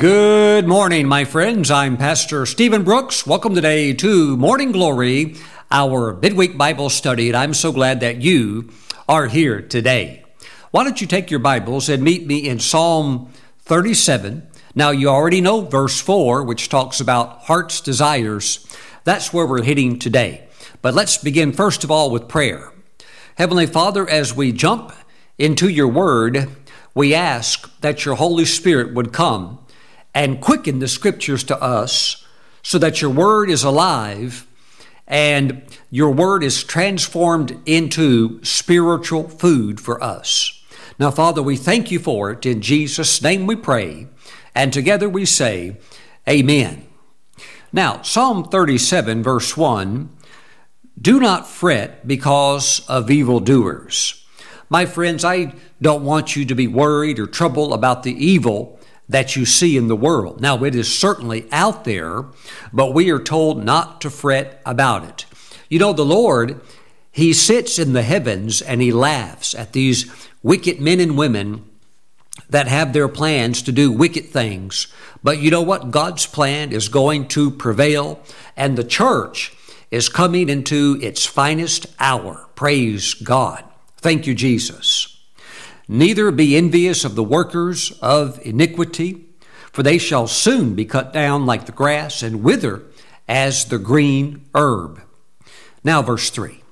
Good morning, my friends. I'm Pastor Steven Brooks. Welcome today to Morning Glory, our midweek Bible study, and I'm so glad that you are here today. Why don't you take your Bibles and meet me in Psalm 37? Now, you already know verse 4, which talks about heart's desires. That's where we're heading today. But let's begin first of all with prayer. Heavenly Father, as we jump into your word, we ask that your Holy Spirit would come and quicken the scriptures to us so that your word is alive and your word is transformed into spiritual food for us. Now, Father, we thank you for it. In Jesus' name we pray. And together we say, Amen. Now, Psalm 37, verse 1 Do not fret because of evildoers. My friends, I don't want you to be worried or troubled about the evil that you see in the world. Now, it is certainly out there, but we are told not to fret about it. You know, the Lord, He sits in the heavens and He laughs at these wicked men and women that have their plans to do wicked things. But you know what? God's plan is going to prevail, and the church is coming into its finest hour. Praise God. Thank you, Jesus. Neither be envious of the workers of iniquity, for they shall soon be cut down like the grass and wither as the green herb. Now, verse 3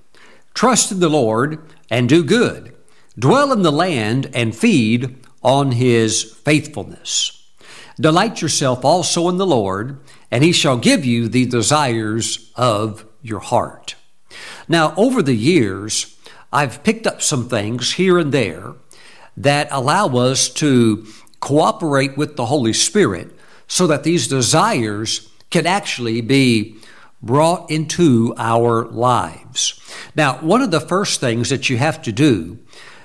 Trust in the Lord and do good, dwell in the land and feed on his faithfulness. Delight yourself also in the Lord, and he shall give you the desires of your heart. Now, over the years, I've picked up some things here and there that allow us to cooperate with the Holy Spirit so that these desires can actually be brought into our lives. Now, one of the first things that you have to do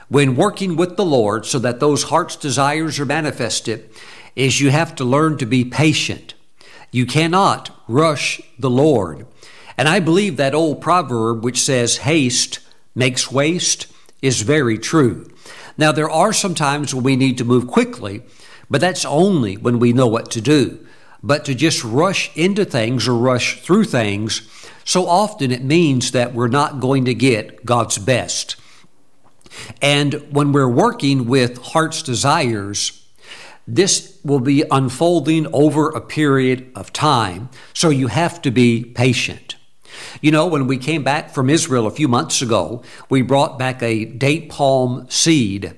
when working with the Lord so that those heart's desires are manifested is you have to learn to be patient. You cannot rush the Lord. And I believe that old proverb which says, haste makes waste is very true. Now, there are some times when we need to move quickly, but that's only when we know what to do. But to just rush into things or rush through things, so often it means that we're not going to get God's best. And when we're working with heart's desires, this will be unfolding over a period of time. So you have to be patient. You know, when we came back from Israel a few months ago, we brought back a date palm seed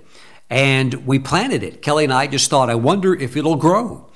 and we planted it. Kelly and I just thought, I wonder if it'll grow.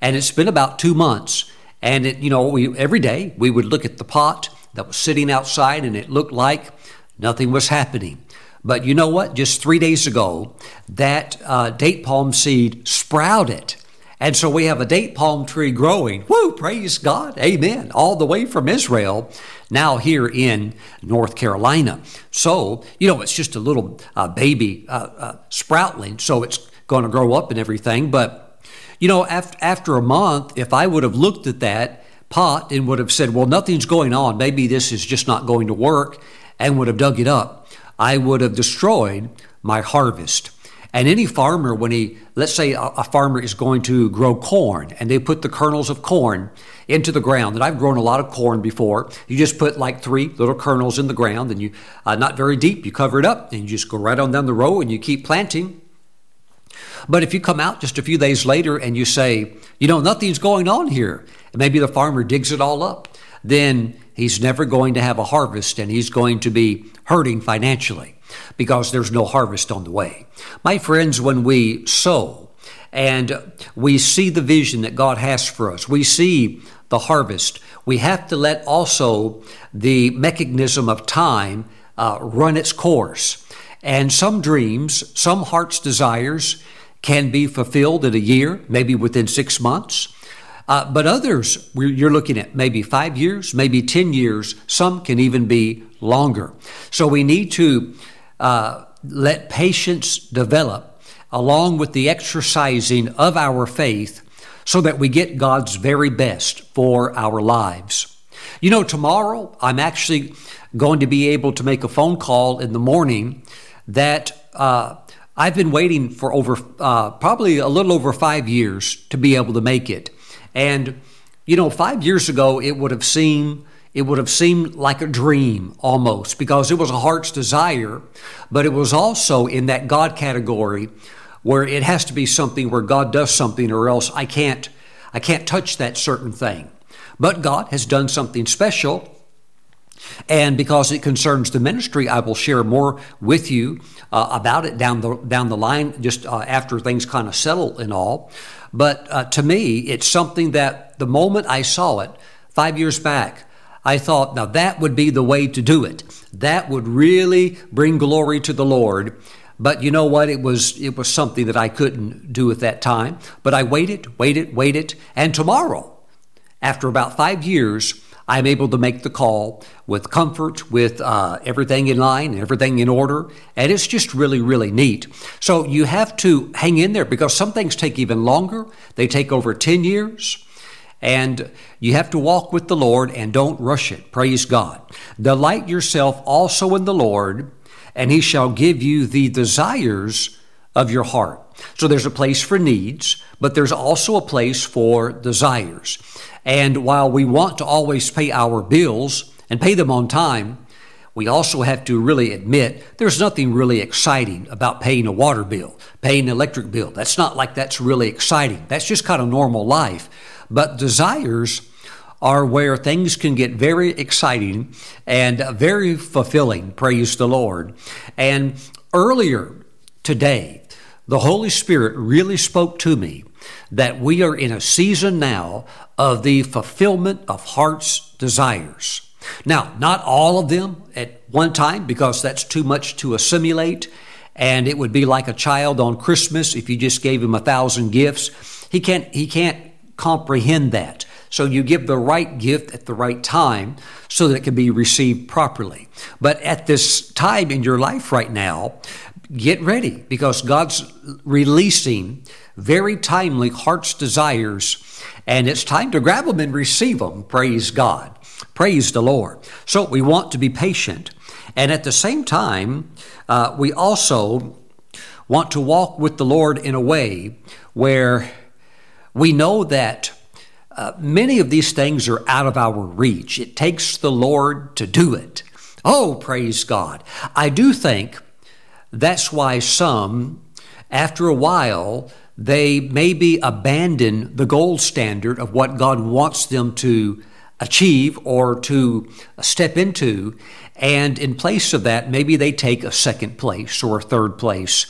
And it's been about two months. And it, you know, we every day we would look at the pot that was sitting outside and it looked like nothing was happening. But you know what? Just three days ago, that uh, date palm seed sprouted and so we have a date palm tree growing. Woo, praise God. Amen. All the way from Israel, now here in North Carolina. So, you know, it's just a little uh, baby uh, uh, sproutling, so it's going to grow up and everything. But, you know, after, after a month, if I would have looked at that pot and would have said, well, nothing's going on, maybe this is just not going to work, and would have dug it up, I would have destroyed my harvest. And any farmer, when he, let's say a, a, farmer is going to grow corn and they put the kernels of corn into the ground, and I've grown a lot of corn before. You just put like three little kernels in the ground and you, uh, not very deep, you cover it up and you just go right on down the row and you keep planting. But if you come out just a few days later and you say, you know, nothing's going on here, and maybe the farmer digs it all up, then he's never going to have a harvest and he's going to be hurting financially because there's no harvest on the way. My friends, when we sow and we see the vision that God has for us, we see the harvest, we have to let also the mechanism of time uh, run its course. And some dreams, some heart's desires can be fulfilled in a year, maybe within six months. Uh, but others, you're looking at maybe five years, maybe 10 years. Some can even be longer. So we need to uh, let patience develop along with the exercising of our faith so that we get God's very best for our lives. You know, tomorrow I'm actually going to be able to make a phone call in the morning that uh, I've been waiting for over uh, probably a little over five years to be able to make it. And, you know, five years ago, it would have seemed it would have seemed like a dream almost because it was a heart's desire, but it was also in that God category where it has to be something where God does something or else I can't I can't touch that certain thing. But God has done something special and because it concerns the ministry, I will share more with you uh, about it down the down the line, just uh, after things kind of settle and all. But uh, to me, it's something that the moment I saw it five years back, I thought, now that would be the way to do it. That would really bring glory to the Lord. But you know what? It was it was something that I couldn't do at that time. But I waited, waited, waited, and tomorrow, after about five years, I'm able to make the call with comfort, with uh, everything in line, everything in order, and it's just really, really neat. So you have to hang in there because some things take even longer. They take over 10 years. And you have to walk with the Lord and don't rush it. Praise God. Delight yourself also in the Lord, and He shall give you the desires of your heart. So there's a place for needs, but there's also a place for desires. And while we want to always pay our bills and pay them on time, we also have to really admit there's nothing really exciting about paying a water bill, paying an electric bill. That's not like that's really exciting. That's just kind of normal life. But desires are where things can get very exciting and very fulfilling. Praise the Lord. And earlier today, the Holy Spirit really spoke to me that we are in a season now of the fulfillment of heart's desires. Now, not all of them at one time because that's too much to assimilate. And it would be like a child on Christmas if you just gave him a thousand gifts. He can't, he can't comprehend that. So you give the right gift at the right time so that it can be received properly. But at this time in your life right now, get ready because God's releasing very timely heart's desires, and it's time to grab them and receive them. Praise God. Praise the Lord. So we want to be patient. And at the same time, uh, we also want to walk with the Lord in a way where we know that uh, many of these things are out of our reach. It takes the Lord to do it. Oh, praise God. I do think that's why some, after a while, they maybe abandon the gold standard of what God wants them to achieve or to step into. And in place of that, maybe they take a second place or a third place.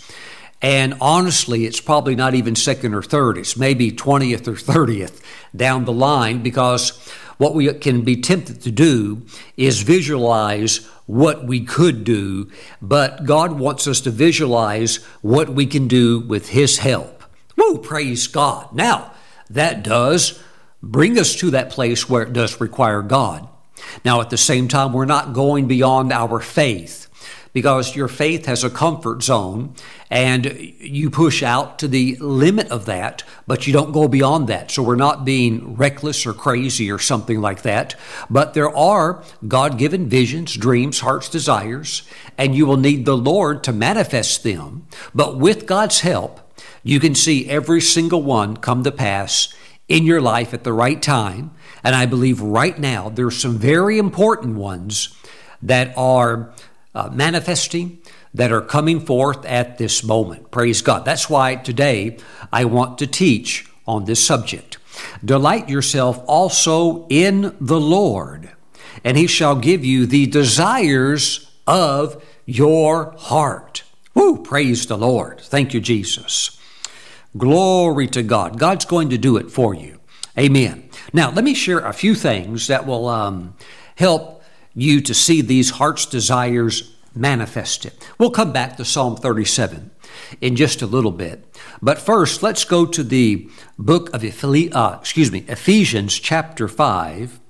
And honestly, it's probably not even second or third. It's maybe 20th or 30th down the line because what we can be tempted to do is visualize what we could do, but God wants us to visualize what we can do with His help. Woo, praise God. Now, that does bring us to that place where it does require God. Now, at the same time, we're not going beyond our faith because your faith has a comfort zone and you push out to the limit of that, but you don't go beyond that. So we're not being reckless or crazy or something like that. But there are God given visions, dreams, heart's desires, and you will need the Lord to manifest them. But with God's help, you can see every single one come to pass in your life at the right time. And I believe right now there's some very important ones that are uh, manifesting that are coming forth at this moment. Praise God. That's why today I want to teach on this subject. Delight yourself also in the Lord, and he shall give you the desires of your heart. Woo, praise the Lord. Thank you, Jesus. Glory to God. God's going to do it for you. Amen. Now, let me share a few things that will um, help you to see these heart's desires manifested. We'll come back to Psalm 37 in just a little bit. But first, let's go to the book of uh, excuse me, Ephesians chapter 5.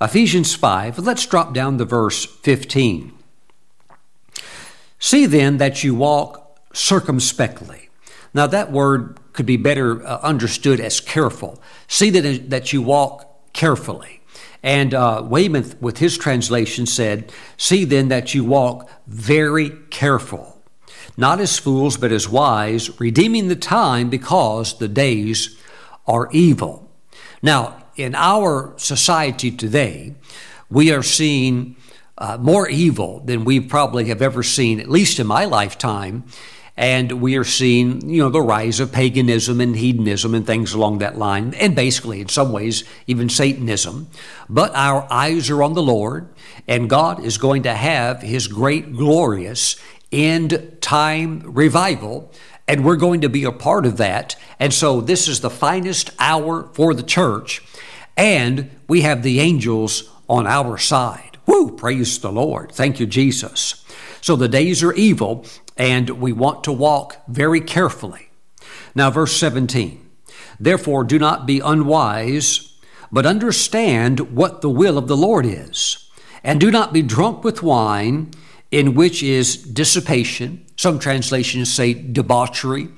Ephesians 5, let's drop down to verse 15. See then that you walk circumspectly. Now, that word could be better uh, understood as careful. See that, that you walk carefully. And uh, Weymouth, with his translation, said, See then that you walk very careful. not as fools, but as wise, redeeming the time because the days are evil. Now, in our society today, we are seeing uh, more evil than we probably have ever seen, at least in my lifetime. And we are seeing, you know, the rise of paganism and hedonism and things along that line, and basically, in some ways, even Satanism. But our eyes are on the Lord, and God is going to have His great, glorious end time revival, and we're going to be a part of that. And so, this is the finest hour for the church, and we have the angels on our side. Woo! Praise the Lord. Thank you, Jesus. So, the days are evil, and we want to walk very carefully. Now, verse 17 Therefore, do not be unwise, but understand what the will of the Lord is. And do not be drunk with wine, in which is dissipation. Some translations say debauchery.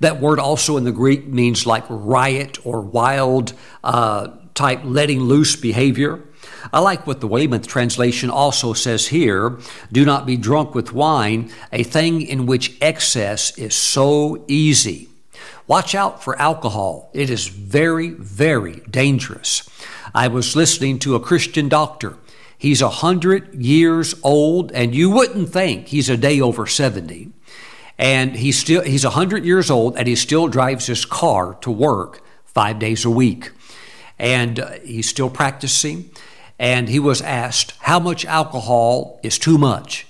That word also in the Greek means like riot or wild uh, type letting loose behavior. I like what the Weymouth translation also says here do not be drunk with wine, a thing in which excess is so easy. Watch out for alcohol. It is very, very dangerous. I was listening to a Christian doctor. He's a hundred years old, and you wouldn't think he's a day over 70. And he's still he's a hundred years old and he still drives his car to work five days a week. And uh, he's still practicing and he was asked, How much alcohol is too much?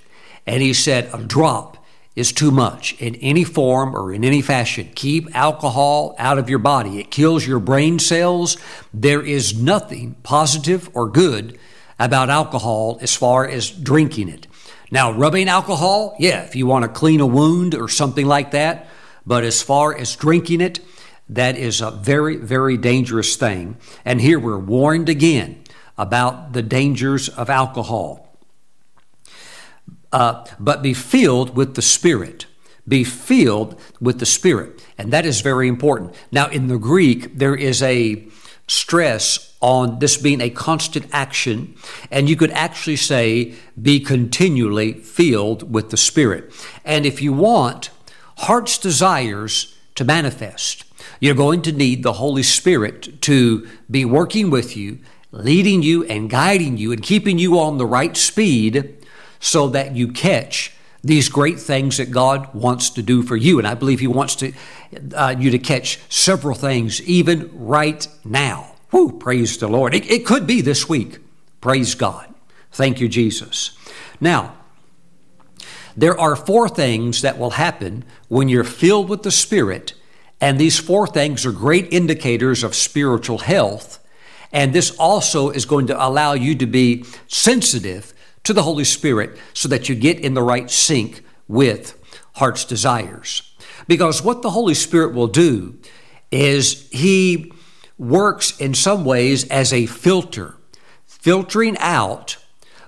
And he said, A drop is too much in any form or in any fashion. Keep alcohol out of your body. It kills your brain cells. There is nothing positive or good about alcohol as far as drinking it. Now, rubbing alcohol, yeah, if you want to clean a wound or something like that, but as far as drinking it, that is a very, very dangerous thing. And here we're warned again about the dangers of alcohol. Uh, but be filled with the Spirit. Be filled with the Spirit. And that is very important. Now, in the Greek, there is a stress on this being a constant action, and you could actually say, be continually filled with the Spirit. And if you want heart's desires to manifest, you're going to need the Holy Spirit to be working with you leading you and guiding you and keeping you on the right speed so that you catch these great things that God wants to do for you. And I believe He wants to, uh, you to catch several things even right now. Whoo, praise the Lord. It, it could be this week. Praise God. Thank you, Jesus. Now, there are four things that will happen when you're filled with the Spirit, and these four things are great indicators of spiritual health and this also is going to allow you to be sensitive to the Holy Spirit so that you get in the right sync with heart's desires. Because what the Holy Spirit will do is He works in some ways as a filter, filtering out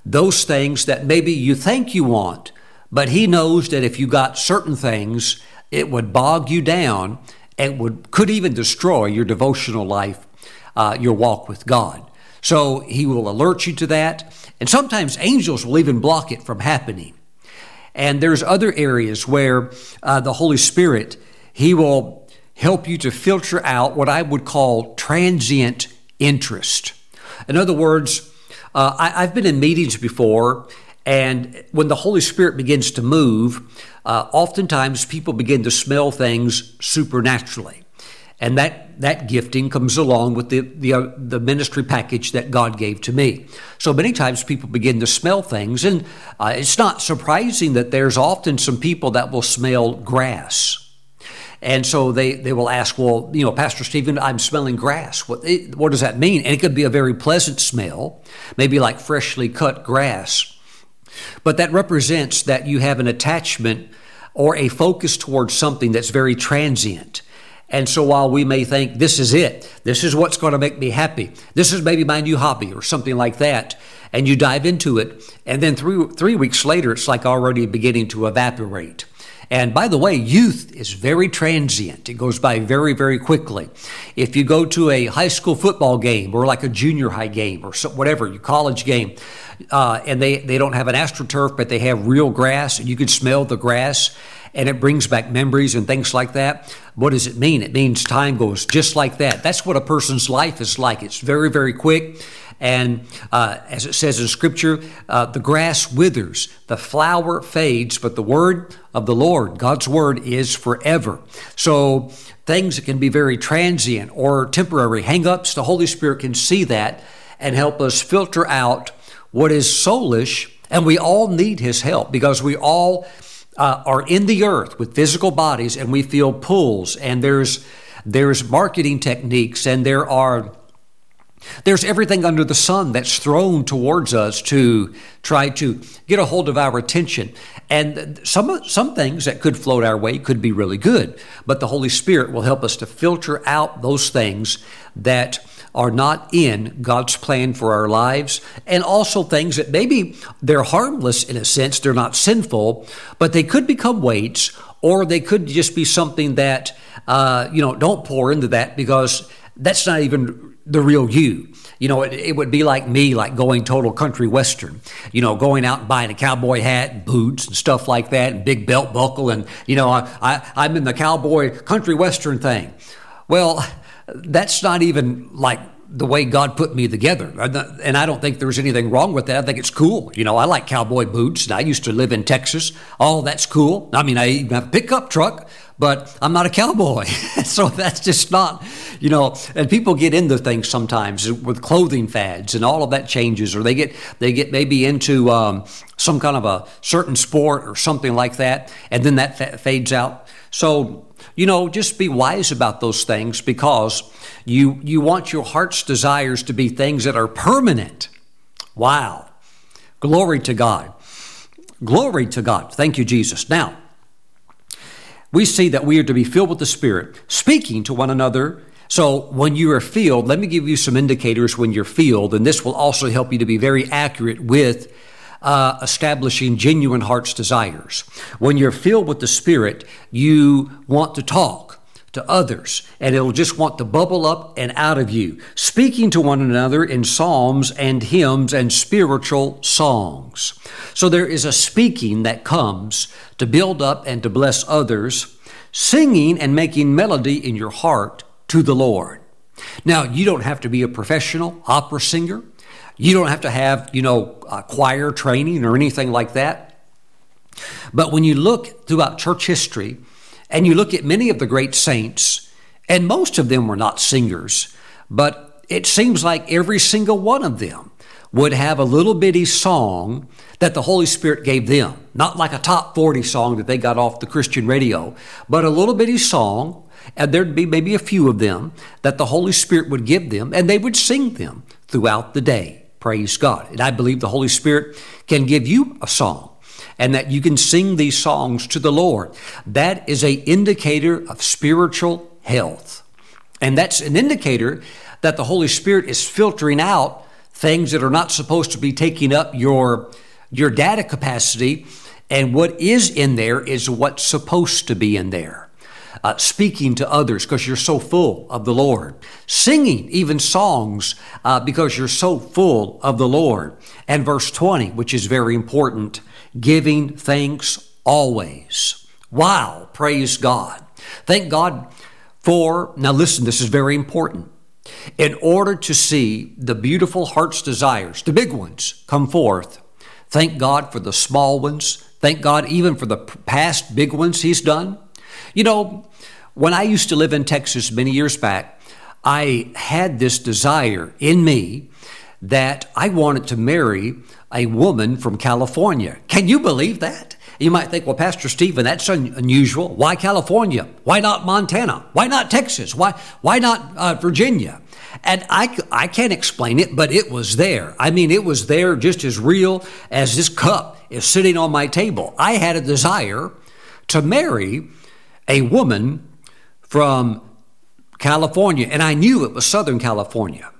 those things that maybe you think you want, but He knows that if you got certain things, it would bog you down and would could even destroy your devotional life uh, your walk with God. So he will alert you to that. And sometimes angels will even block it from happening. And there's other areas where uh, the Holy Spirit, he will help you to filter out what I would call transient interest. In other words, uh, I, have been in meetings before, and when the Holy Spirit begins to move, uh, oftentimes people begin to smell things supernaturally. And that, that gifting comes along with the, the, uh, the ministry package that God gave to me. So many times people begin to smell things, and uh, it's not surprising that there's often some people that will smell grass. And so they, they will ask, well, you know, Pastor Steven, I'm smelling grass. What, what does that mean? And it could be a very pleasant smell, maybe like freshly cut grass. But that represents that you have an attachment or a focus towards something that's very transient. And so while we may think this is it, this is what's going to make me happy, this is maybe my new hobby or something like that, and you dive into it, and then three, three weeks later, it's like already beginning to evaporate. And by the way, youth is very transient. It goes by very, very quickly. If you go to a high school football game or like a junior high game or so, whatever, your college game, uh, and they, they don't have an astroturf, but they have real grass, and you can smell the grass, and it brings back memories and things like that. What does it mean? It means time goes just like that. That's what a person's life is like. It's very, very quick. And uh, as it says in Scripture, uh, the grass withers, the flower fades, but the word of the Lord, God's word, is forever. So things that can be very transient or temporary hangups, the Holy Spirit can see that and help us filter out what is soulish. And we all need His help because we all uh, are in the earth with physical bodies and we feel pulls and there's there's marketing techniques and there are there's everything under the sun that's thrown towards us to try to get a hold of our attention. And some, some things that could float our way could be really good, but the Holy Spirit will help us to filter out those things that are not in God's plan for our lives, and also things that maybe they're harmless in a sense, they're not sinful, but they could become weights, or they could just be something that, uh, you know, don't pour into that because that's not even the real you. You know, it, it, would be like me, like going total country western, you know, going out and buying a cowboy hat and boots and stuff like that and big belt buckle. And, you know, I, I, I'm in the cowboy country western thing. Well, that's not even like the way God put me together. And I don't think there's anything wrong with that. I think it's cool. You know, I like cowboy boots and I used to live in Texas. Oh, that's cool. I mean, I even have a pickup truck but I'm not a cowboy. so that's just not, you know, and people get into things sometimes with clothing fads and all of that changes, or they get, they get maybe into um, some kind of a certain sport or something like that, and then that fa- fades out. So, you know, just be wise about those things because you, you want your heart's desires to be things that are permanent. Wow. Glory to God. Glory to God. Thank you, Jesus. Now, we see that we are to be filled with the Spirit, speaking to one another. So when you are filled, let me give you some indicators when you're filled, and this will also help you to be very accurate with uh, establishing genuine heart's desires. When you're filled with the Spirit, you want to talk to others, and it'll just want to bubble up and out of you, speaking to one another in psalms and hymns and spiritual songs. So there is a speaking that comes to build up and to bless others, singing and making melody in your heart to the Lord. Now, you don't have to be a professional opera singer. You don't have to have, you know, choir training or anything like that. But when you look throughout church history, and you look at many of the great saints, and most of them were not singers, but it seems like every single one of them would have a little bitty song that the Holy Spirit gave them. Not like a top 40 song that they got off the Christian radio, but a little bitty song, and there'd be maybe a few of them that the Holy Spirit would give them, and they would sing them throughout the day. Praise God. And I believe the Holy Spirit can give you a song and that you can sing these songs to the Lord. That is a indicator of spiritual health. And that's an indicator that the Holy Spirit is filtering out things that are not supposed to be taking up your your data capacity and what is in there is what's supposed to be in there. Uh, speaking to others because you're so full of the Lord, singing even songs uh, because you're so full of the Lord. And verse 20, which is very important, giving thanks always. Wow, praise God. Thank God for, now listen, this is very important. In order to see the beautiful heart's desires, the big ones, come forth, thank God for the small ones. Thank God even for the past big ones He's done. You know, when I used to live in Texas many years back, I had this desire in me that I wanted to marry a woman from California. Can you believe that? You might think, well, Pastor Steven, that's un- unusual. Why California? Why not Montana? Why not Texas? Why, why not uh, Virginia? And I, I can't explain it, but it was there. I mean, it was there just as real as this cup is sitting on my table. I had a desire to marry a woman from California, and I knew it was Southern California.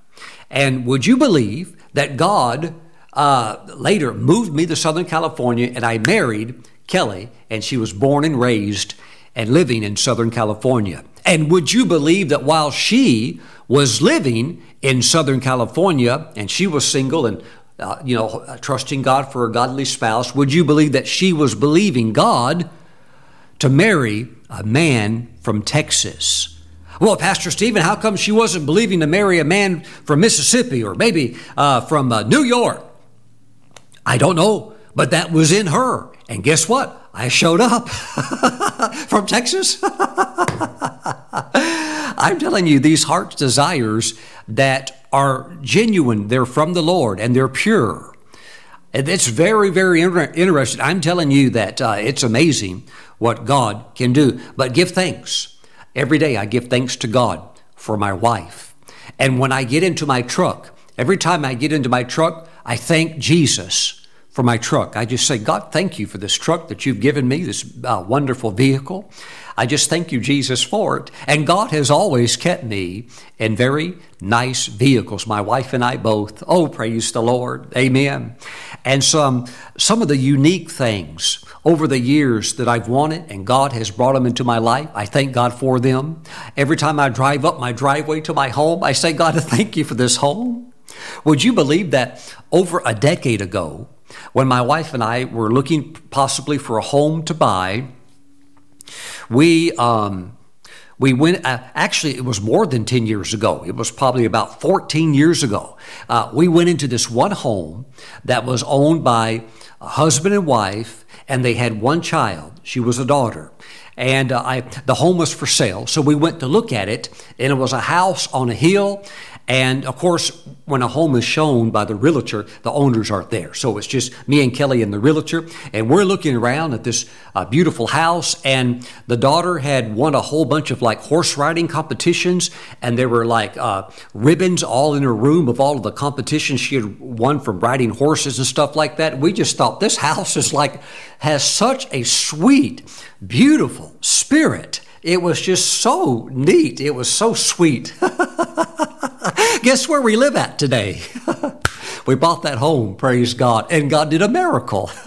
And would you believe that God uh, later moved me to Southern California and I married Kelly, and she was born and raised and living in Southern California. And would you believe that while she was living in Southern California and she was single and uh, you know, trusting God for a godly spouse, would you believe that she was believing God to marry a man from Texas. Well, Pastor Steven, how come she wasn't believing to marry a man from Mississippi or maybe uh, from uh, New York? I don't know, but that was in her. And guess what? I showed up from Texas. I'm telling you, these heart's desires that are genuine, they're from the Lord and they're pure. It's very, very inter- interesting. I'm telling you that uh, it's amazing what God can do. But give thanks. Every day I give thanks to God for my wife. And when I get into my truck, every time I get into my truck, I thank Jesus for my truck. I just say, God, thank you for this truck that you've given me, this uh, wonderful vehicle. I just thank you, Jesus, for it. And God has always kept me in very nice vehicles, my wife and I both. Oh, praise the Lord. Amen. And some, some of the unique things over the years that I've wanted, and God has brought them into my life. I thank God for them. Every time I drive up my driveway to my home, I say, God, thank you for this home. Would you believe that over a decade ago, when my wife and I were looking possibly for a home to buy, we um, we went. Uh, actually, it was more than ten years ago. It was probably about fourteen years ago. Uh, we went into this one home that was owned by a husband and wife, and they had one child. She was a daughter, and uh, I, the home was for sale. So we went to look at it, and it was a house on a hill, and of course, when a home is shown by the realtor, the owners aren't there. So it's just me and Kelly and the realtor. And we're looking around at this uh, beautiful house. And the daughter had won a whole bunch of like horse riding competitions. And there were like uh, ribbons all in her room of all of the competitions she had won from riding horses and stuff like that. We just thought this house is like, has such a sweet, beautiful spirit. It was just so neat. It was so sweet. Guess where we live at today? we bought that home, praise God, and God did a miracle.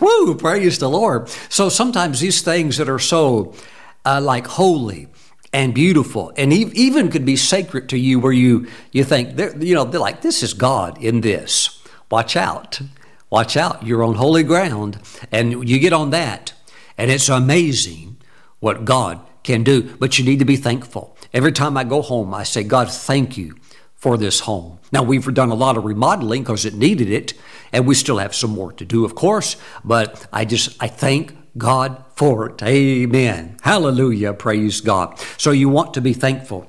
Woo, praise the Lord. So sometimes these things that are so uh, like holy and beautiful and even could be sacred to you where you, you think, you know, they're like, this is God in this. Watch out. Watch out. You're on holy ground and you get on that. And it's amazing what God can do, but you need to be thankful. Every time I go home, I say, God, thank you for this home. Now, we've done a lot of remodeling because it needed it, and we still have some more to do, of course, but I just, I thank God for it. Amen. Hallelujah. Praise God. So you want to be thankful.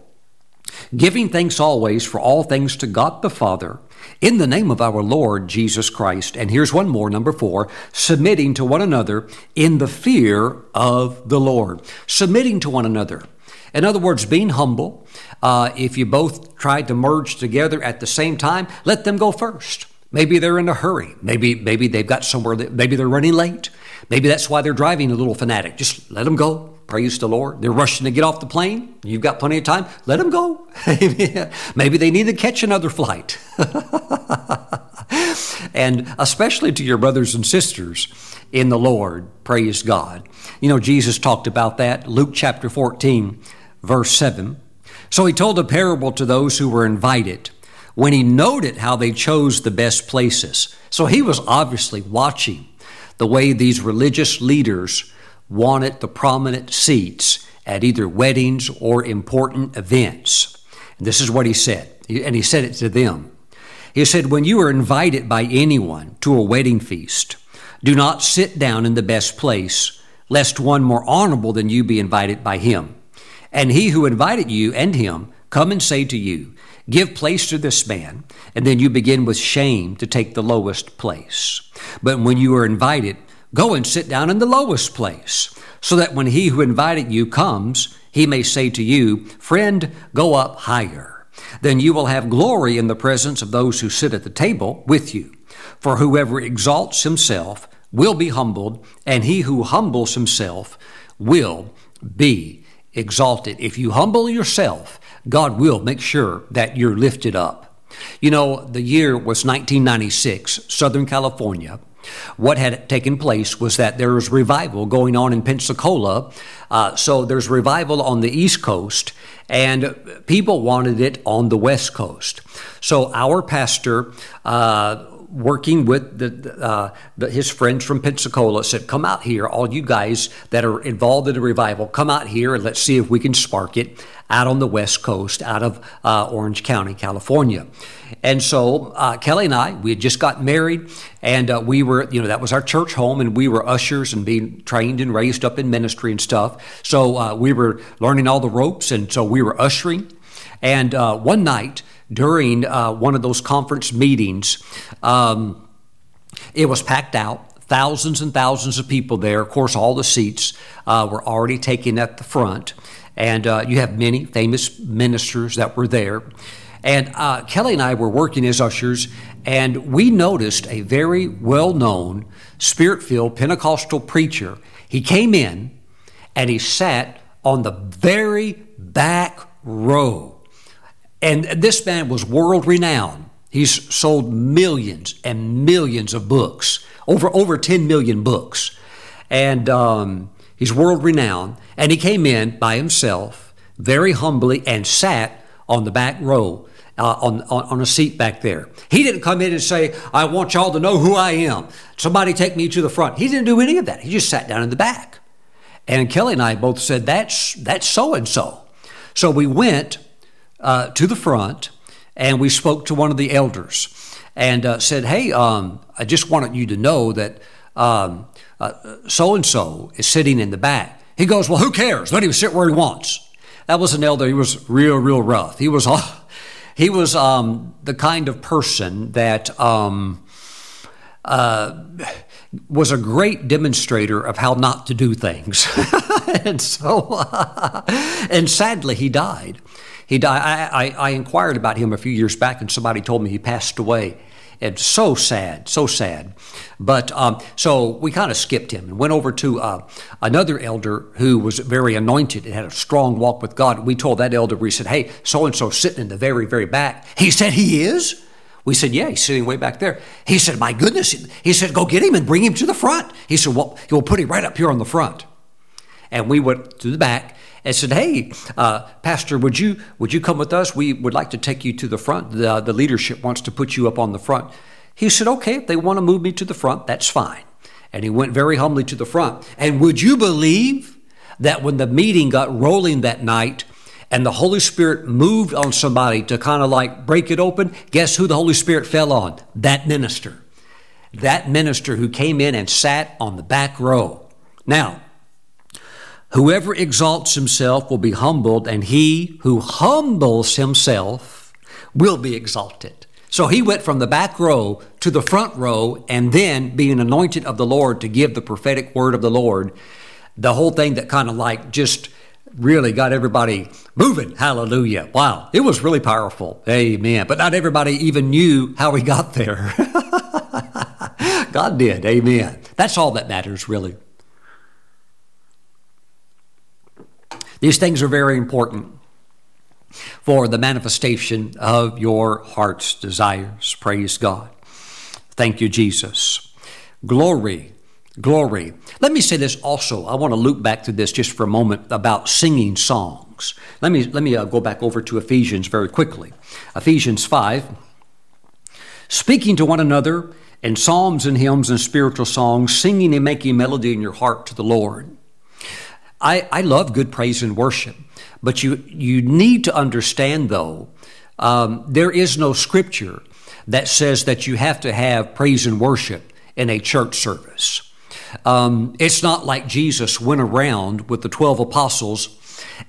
Giving thanks always for all things to God the Father in the name of our Lord Jesus Christ. And here's one more, number four, submitting to one another in the fear of the Lord. Submitting to one another. In other words, being humble. Uh, if you both tried to merge together at the same time, let them go first. Maybe they're in a hurry. Maybe maybe they've got somewhere that maybe they're running late. Maybe that's why they're driving a little fanatic. Just let them go. Praise the Lord. They're rushing to get off the plane. You've got plenty of time. Let them go. maybe they need to catch another flight. and especially to your brothers and sisters in the Lord. Praise God. You know, Jesus talked about that. Luke chapter 14 verse 7. So he told a parable to those who were invited when he noted how they chose the best places. So he was obviously watching the way these religious leaders wanted the prominent seats at either weddings or important events. And this is what he said, and he said it to them. He said, When you are invited by anyone to a wedding feast, do not sit down in the best place, lest one more honorable than you be invited by him. And he who invited you and him come and say to you, Give place to this man, and then you begin with shame to take the lowest place. But when you are invited, go and sit down in the lowest place, so that when he who invited you comes, he may say to you, Friend, go up higher. Then you will have glory in the presence of those who sit at the table with you. For whoever exalts himself will be humbled, and he who humbles himself will be exalted. If you humble yourself, God will make sure that you're lifted up. You know, the year was 1996, Southern California. What had taken place was that there was revival going on in Pensacola. Uh, so there's revival on the East Coast, and people wanted it on the West Coast. So our pastor uh, working with the, uh, the, his friends from Pensacola, said, Come out here, all you guys that are involved in the revival, come out here and let's see if we can spark it out on the West Coast, out of uh, Orange County, California. And so uh, Kelly and I, we had just got married, and uh, we were, you know, that was our church home, and we were ushers and being trained and raised up in ministry and stuff. So uh, we were learning all the ropes, and so we were ushering. And uh, one night, during uh, one of those conference meetings. Um, it was packed out, thousands and thousands of people there. Of course, all the seats uh, were already taken at the front, and uh, you have many famous ministers that were there. And uh, Kelly and I were working as ushers, and we noticed a very well known, spirit filled Pentecostal preacher. He came in and he sat on the very back row and this man was world renowned. He's sold millions and millions of books, over, over 10 million books. And um, he's world renowned. And he came in by himself, very humbly, and sat on the back row. Uh, on, on, on, a seat back there. He didn't come in and say, I want y'all to know who I am. Somebody take me to the front. He didn't do any of that. He just sat down in the back. And Kelly and I both said, That's that's so and so. So we went uh, to the front and we spoke to one of the elders and uh, said, Hey, um, I just wanted you to know that so and so is sitting in the back. He goes, Well, who cares? Let him sit where he wants. That was an elder. He was real, real rough. He was, he was um, the kind of person that um, uh, was a great demonstrator of how not to do things. and so, and sadly, he died. He died. I, I, I, inquired about him a few years back, and somebody told me he passed away. and so sad, so sad. But um, so we kind of skipped him and went over to uh, another elder who was very anointed and had a strong walk with God. We told that elder, we said, "Hey, so and so sitting in the very, very back." He said, "He is." We said, Yeah, he's sitting way back there. He said, My goodness. He said, Go get him and bring him to the front. He said, Well, we'll put him right up here on the front. And we went to the back and said, "Hey, uh, Pastor, would you would you come with us? We would like to take you to the front. The, the leadership wants to put you up on the front." He said, "Okay, if they want to move me to the front, that's fine." And he went very humbly to the front. And would you believe that when the meeting got rolling that night, and the Holy Spirit moved on somebody to kind of like break it open, guess who the Holy Spirit fell on? That minister. That minister who came in and sat on the back row. Now, Whoever exalts himself will be humbled, and he who humbles himself will be exalted. So he went from the back row to the front row, and then being anointed of the Lord to give the prophetic word of the Lord. The whole thing that kind of like just really got everybody moving. Hallelujah. Wow. It was really powerful. Amen. But not everybody even knew how he got there. God did. Amen. That's all that matters, really. These things are very important for the manifestation of your heart's desires. Praise God. Thank you, Jesus. Glory, glory. Let me say this also. I want to loop back to this just for a moment about singing songs. Let me, let me uh, go back over to Ephesians very quickly. Ephesians 5. Speaking to one another in psalms and hymns and spiritual songs, singing and making melody in your heart to the Lord I, I love good praise and worship, but you, you need to understand, though, um, there is no scripture that says that you have to have praise and worship in a church service. Um, it's not like Jesus went around with the 12 apostles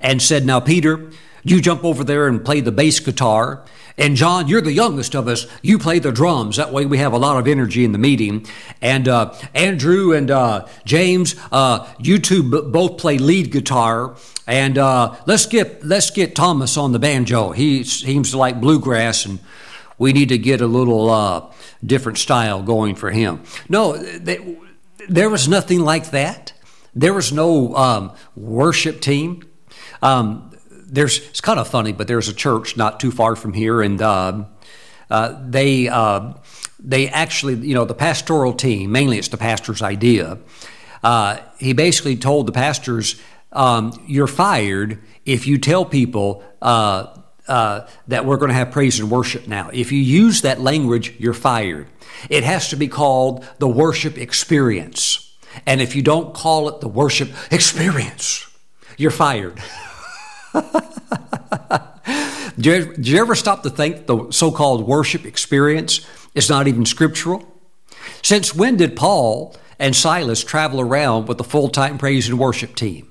and said, Now, Peter, you jump over there and play the bass guitar, and John, you're the youngest of us. You play the drums. That way we have a lot of energy in the meeting. And uh, Andrew and uh, James, uh, you two b- both play lead guitar. And uh, let's get let's get Thomas on the banjo. He seems to like bluegrass, and we need to get a little uh, different style going for him. No, there was nothing like that. There was no um, worship team. Um, there's it's kind of funny, but there's a church not too far from here, and uh, uh, they uh, they actually you know the pastoral team mainly it's the pastor's idea. Uh, he basically told the pastors, um, "You're fired if you tell people." Uh, uh, that we're going to have praise and worship now. If you use that language, you're fired. It has to be called the worship experience. And if you don't call it the worship experience, you're fired. do, you, do you ever stop to think the so called worship experience is not even scriptural? Since when did Paul and Silas travel around with a full time praise and worship team?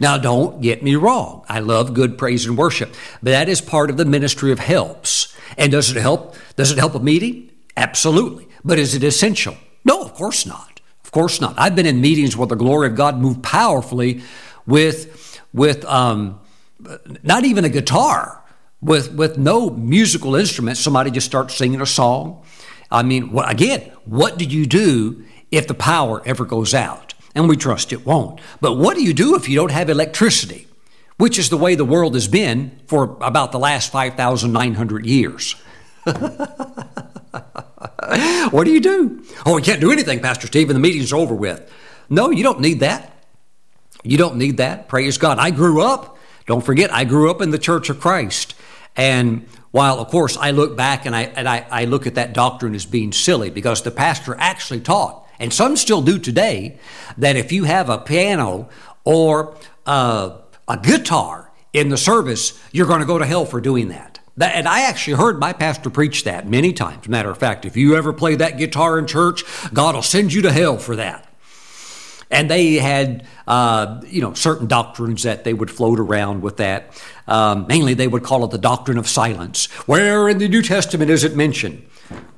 Now, don't get me wrong. I love good praise and worship, but that is part of the ministry of helps. And does it help? Does it help a meeting? Absolutely. But is it essential? No, of course not. Of course not. I've been in meetings where the glory of God moved powerfully with, with um, not even a guitar, with, with no musical instrument. Somebody just starts singing a song. I mean, again, what do you do if the power ever goes out? And we trust it won't. But what do you do if you don't have electricity? Which is the way the world has been for about the last 5,900 years. what do you do? Oh, we can't do anything, Pastor Steve, and the meeting's over with. No, you don't need that. You don't need that. Praise God. I grew up, don't forget, I grew up in the Church of Christ. And while, of course, I look back and I, and I, I look at that doctrine as being silly because the pastor actually taught, and some still do today, that if you have a piano or uh, a guitar in the service, you're going to go to hell for doing that. That, and I actually heard my pastor preach that many times. Matter of fact, if you ever play that guitar in church, God will send you to hell for that. And they had, uh, you know, certain doctrines that they would float around with that. Um, mainly, they would call it the doctrine of silence. Where in the New Testament is it mentioned?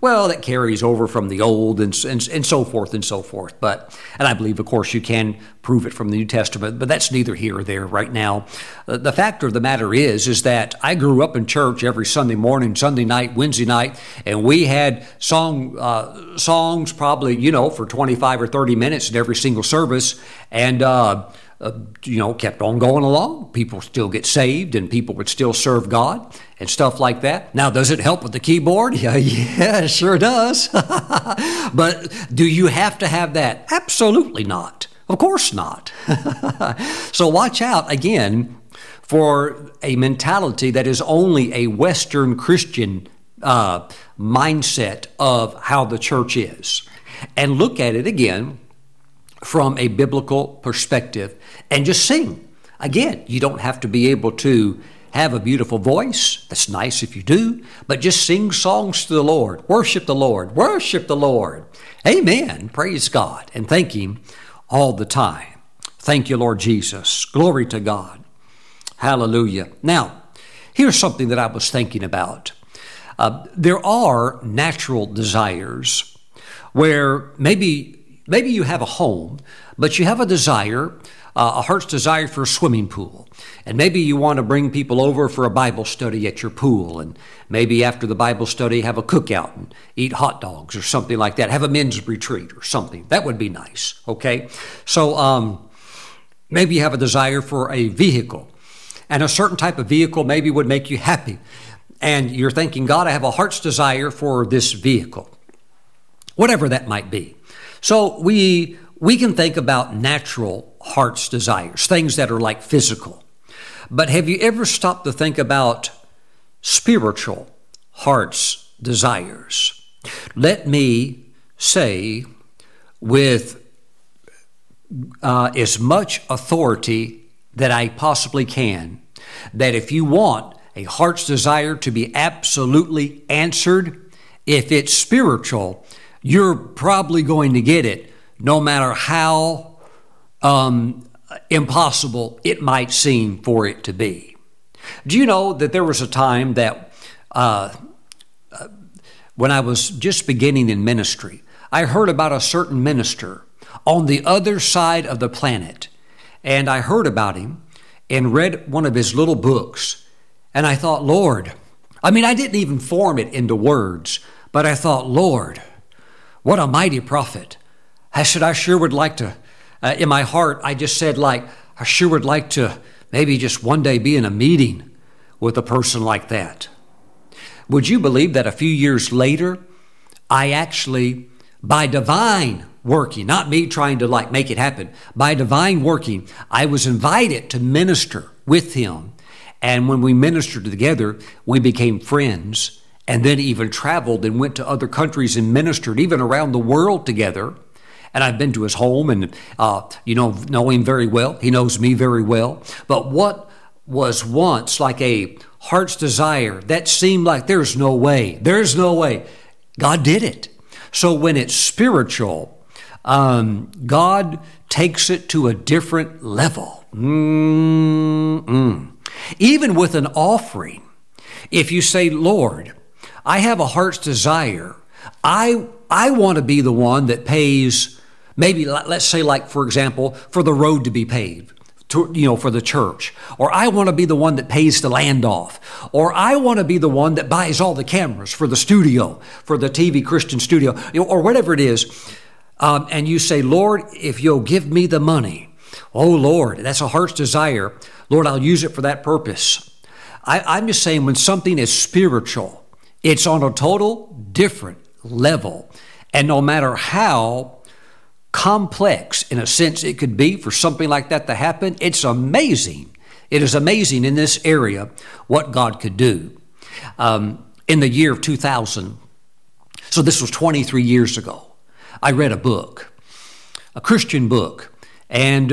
Well, that carries over from the old and, and, and, so forth and so forth. But, and I believe, of course, you can prove it from the New Testament, but that's neither here or there right now. Uh, the fact of the matter is, is that I grew up in church every Sunday morning, Sunday night, Wednesday night, and we had song, uh, songs probably, you know, for 25 or 30 minutes in every single service. And, uh, uh, you know, kept on going along. People still get saved and people would still serve God and stuff like that. Now, does it help with the keyboard? Yeah, yeah, it sure does. but do you have to have that? Absolutely not. Of course not. so watch out again for a mentality that is only a Western Christian uh, mindset of how the church is. And look at it again from a biblical perspective and just sing. Again, you don't have to be able to have a beautiful voice. That's nice if you do, but just sing songs to the Lord. Worship the Lord. Worship the Lord. Amen. Praise God and thank Him all the time. Thank you, Lord Jesus. Glory to God. Hallelujah. Now, here's something that I was thinking about. Uh, there are natural desires where maybe maybe you have a home, but you have a desire uh, a heart's desire for a swimming pool. And maybe you want to bring people over for a Bible study at your pool. And maybe after the Bible study, have a cookout and eat hot dogs or something like that. Have a men's retreat or something. That would be nice. Okay. So um, maybe you have a desire for a vehicle. And a certain type of vehicle maybe would make you happy. And you're thinking, God, I have a heart's desire for this vehicle. Whatever that might be. So we we can think about natural heart's desires, things that are like physical. But have you ever stopped to think about spiritual heart's desires? Let me say with uh, as much authority that I possibly can that if you want a heart's desire to be absolutely answered, if it's spiritual, you're probably going to get it no matter how um, impossible it might seem for it to be. Do you know that there was a time that uh, uh, when I was just beginning in ministry, I heard about a certain minister on the other side of the planet. And I heard about him and read one of his little books. And I thought, Lord, I mean, I didn't even form it into words, but I thought, Lord, what a mighty prophet. I said, I sure would like to, uh, in my heart, I just said, like, I sure would like to maybe just one day be in a meeting with a person like that. Would you believe that a few years later, I actually, by divine working, not me trying to like make it happen, by divine working, I was invited to minister with him And when we ministered together, we became friends and then even traveled and went to other countries and ministered, even around the world together. And I've been to his home and, uh, you know, know him very well. He knows me very well. But what was once like a heart's desire that seemed like there's no way, there's no way, God did it. So when it's spiritual, um, God takes it to a different level. Mm-mm. Even with an offering, if you say, Lord, I have a heart's desire, I, I want to be the one that pays, maybe let's say, like, for example, for the road to be paved. To, you know, for the church, or I want to be the one that pays the land off, or I want to be the one that buys all the cameras for the studio, for the TV Christian studio, you know, or whatever it is um, and you say, Lord, if you'll give me the money, oh Lord, that's a heart's desire. Lord, I'll use it for that purpose. I, I'm just saying, when something is spiritual, it's on a total different level. And no matter how complex, in a sense, it could be for something like that to happen, it's amazing. It is amazing in this area what God could do. Um, in the year of 2000, so this was 23 years ago, I read a book, a Christian book, and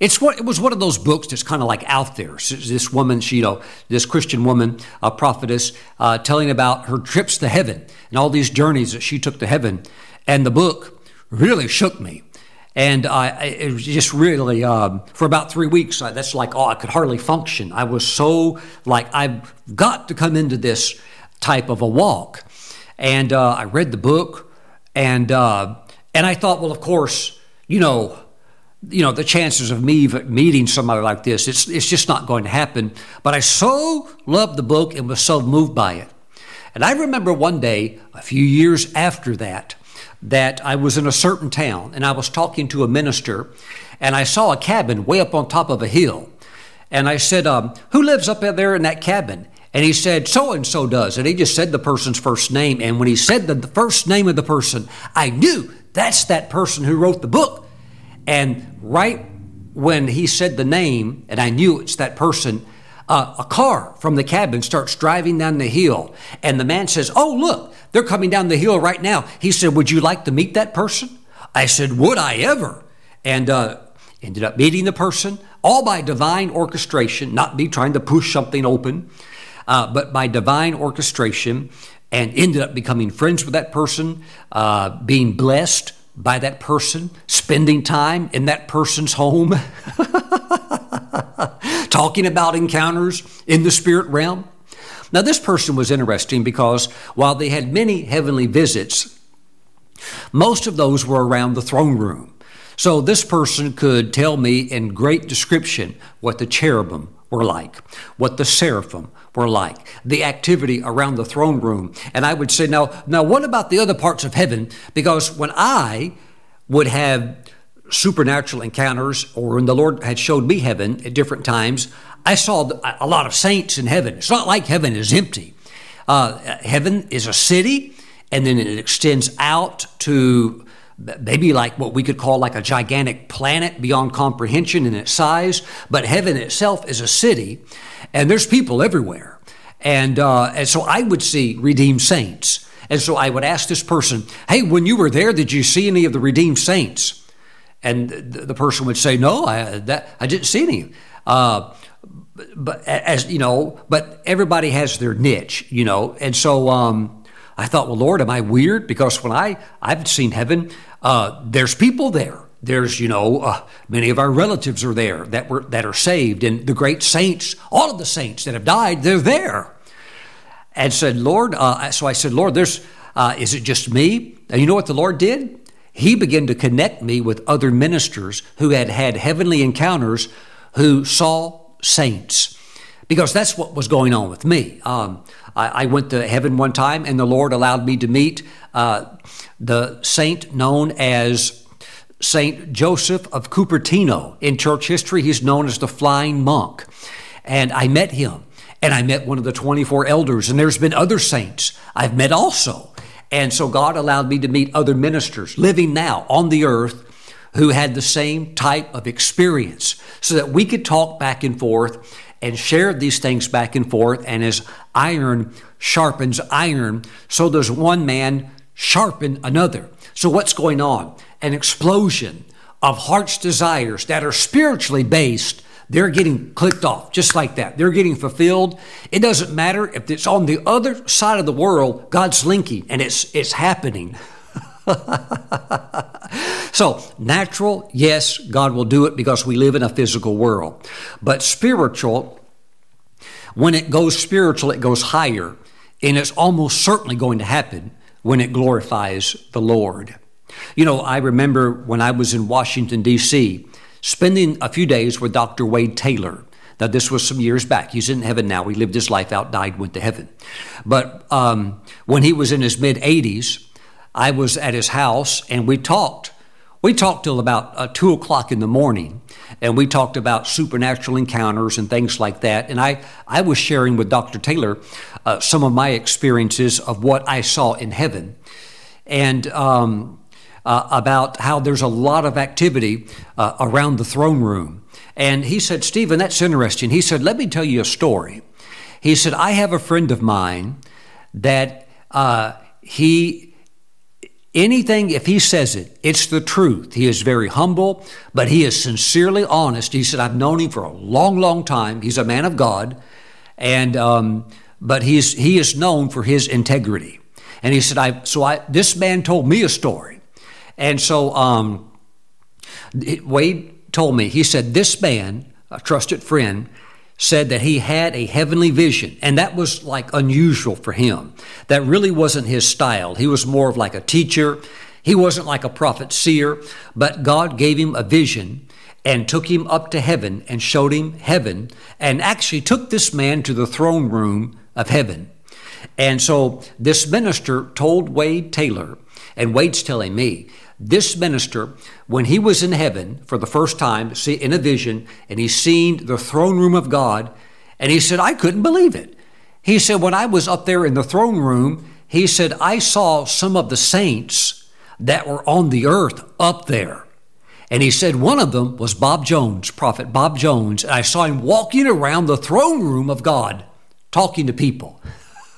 it's what it was one of those books that's kind of like out there. This woman, she, you know, this Christian woman, a prophetess, uh, telling about her trips to heaven and all these journeys that she took to heaven, and the book really shook me. And I, it was just really, um, for about three weeks, I, that's like, oh, I could hardly function. I was so like, I've got to come into this type of a walk. And uh, I read the book, and uh, and I thought, well, of course, you know, you know, the chances of me meeting somebody like this, it's it's just not going to happen. But I so loved the book and was so moved by it. And I remember one day, a few years after that, that I was in a certain town and I was talking to a minister, and I saw a cabin way up on top of a hill. And I said, um, Who lives up there in that cabin? And he said, so and so does. And he just said the person's first name. And when he said the, the first name of the person, I knew that's that person who wrote the book. And right when he said the name, and I knew it's that person, uh, a car from the cabin starts driving down the hill. And the man says, Oh, look, they're coming down the hill right now. He said, Would you like to meet that person? I said, Would I ever? And uh, ended up meeting the person, all by divine orchestration, not me trying to push something open uh, but by divine orchestration, and ended up becoming friends with that person, uh, being blessed by that person, spending time in that person's home, talking about encounters in the spirit realm. Now, this person was interesting because while they had many heavenly visits, most of those were around the throne room. So, this person could tell me in great description what the cherubim were like, what the seraphim were like, the activity around the throne room. And I would say, now, now what about the other parts of heaven? Because when I would have supernatural encounters, or when the Lord had showed me heaven at different times, I saw a lot of saints in heaven. It's not like heaven is empty. Uh, heaven is a city, and then it extends out to maybe like what we could call like a gigantic planet beyond comprehension in its size. But heaven itself is a city, and there's people everywhere. And, uh, and so I would see redeemed saints. And so I would ask this person, hey, when you were there, did you see any of the redeemed saints? And the person would say, no, I, that, I didn't see any. Uh, but as you know, but everybody has their niche, you know. And so um, I thought, well, Lord, am I weird? Because when I I've seen heaven, uh, there's people there there's, you know, uh, many of our relatives are there that were that are saved, and the great saints, all of the saints that have died, they're there. And said, Lord, uh, so I said, Lord, there's, uh, is it just me? And you know what the Lord did? He began to connect me with other ministers who had had heavenly encounters, who saw saints, because that's what was going on with me. Um, I, I, went to heaven one time, and the Lord allowed me to meet uh, the saint known as St. Joseph of Cupertino. In church history, he's known as the Flying Monk. And I met him, and I met one of the 24 elders, and there's been other saints I've met also. And so God allowed me to meet other ministers living now on the earth who had the same type of experience so that we could talk back and forth and share these things back and forth. And as iron sharpens iron, so does one man sharpen another. So, what's going on? An explosion of heart's desires that are spiritually based they're getting clicked off just like that. They're getting fulfilled. It doesn't matter if it's on the other side of the world, God's linking and it's it's happening. so, natural, yes, God will do it because we live in a physical world. But spiritual, when it goes spiritual, it goes higher, and it's almost certainly going to happen when it glorifies the Lord. You know, I remember when I was in Washington, D.C., spending a few days with Dr. Wade Taylor. Now, this was some years back. He's in heaven now. He lived his life out, died, went to heaven. But um, when he was in his mid 80s, I was at his house and we talked. We talked till about uh, two o'clock in the morning, and we talked about supernatural encounters and things like that. And I, I was sharing with Dr. Taylor uh, some of my experiences of what I saw in heaven. And um, uh, about how there's a lot of activity uh, around the throne room. And he said, Steven, that's interesting. He said, let me tell you a story. He said, I have a friend of mine that uh, he, anything, if he says it, it's the truth. He is very humble, but he is sincerely honest. He said, I've known him for a long, long time. He's a man of God. And, um, but he's, he is known for his integrity. And he said, I, so I, this man told me a story. And so um, Wade told me, he said, this man, a trusted friend, said that he had a heavenly vision, and that was like unusual for him. That really wasn't his style. He was more of like a teacher. He wasn't like a prophet seer, but God gave him a vision and took him up to heaven and showed him heaven and actually took this man to the throne room of heaven. And so this minister told Wade Taylor, and Wade's telling me this minister, when he was in heaven for the first time, see in a vision, and he seen the throne room of God, and he said, I couldn't believe it. He said, when I was up there in the throne room, he said, I saw some of the saints that were on the earth up there. And he said one of them was Bob Jones, Prophet Bob Jones. And I saw him walking around the throne room of God, talking to people.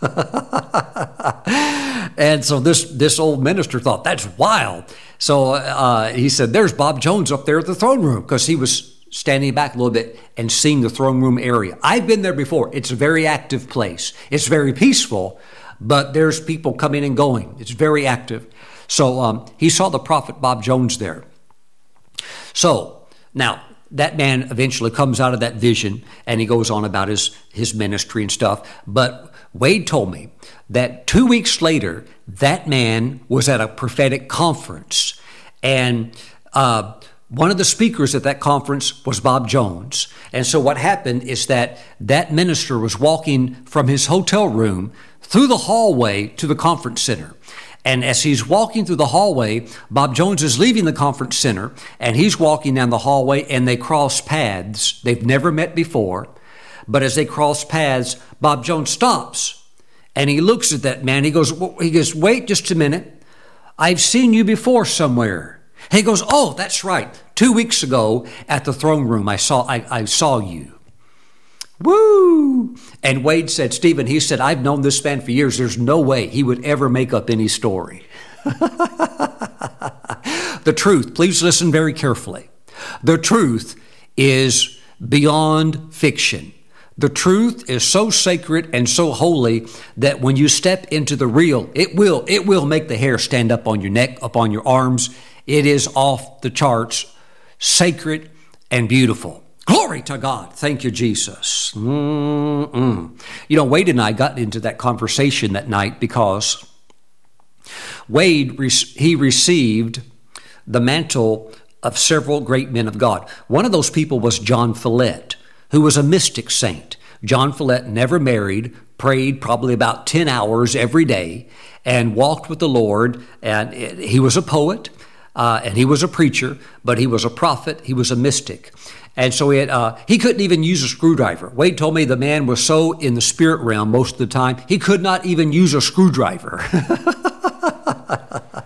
and so this this old minister thought that's wild. So uh, he said, "There's Bob Jones up there at the throne room," because he was standing back a little bit and seeing the throne room area. I've been there before. It's a very active place. It's very peaceful, but there's people coming and going. It's very active. So um, he saw the prophet Bob Jones there. So now that man eventually comes out of that vision and he goes on about his his ministry and stuff. But Wade told me that two weeks later, that man was at a prophetic conference. And uh, one of the speakers at that conference was Bob Jones. And so what happened is that that minister was walking from his hotel room through the hallway to the conference center. And as he's walking through the hallway, Bob Jones is leaving the conference center and he's walking down the hallway and they cross paths. They've never met before. But as they cross paths, Bob Jones stops and he looks at that man. He goes, he goes, wait just a minute. I've seen you before somewhere. He goes, oh, that's right. Two weeks ago at the throne room, I saw, I, I saw you. Woo! And Wade said, Steven, he said, I've known this man for years. There's no way he would ever make up any story. the truth, please listen very carefully. The truth is beyond fiction. The truth is so sacred and so holy that when you step into the real, it will, it will make the hair stand up on your neck, up on your arms. It is off the charts, sacred and beautiful. Glory to God. Thank you, Jesus. Mm-mm. You know, Wade and I got into that conversation that night because Wade, he received the mantle of several great men of God. One of those people was John Follette who was a mystic saint. John Follette never married, prayed probably about 10 hours every day, and walked with the Lord. And he was a poet. Uh, and he was a preacher, but he was a prophet. He was a mystic. And so had, uh, he couldn't even use a screwdriver. Wade told me the man was so in the spirit realm most of the time, he could not even use a screwdriver.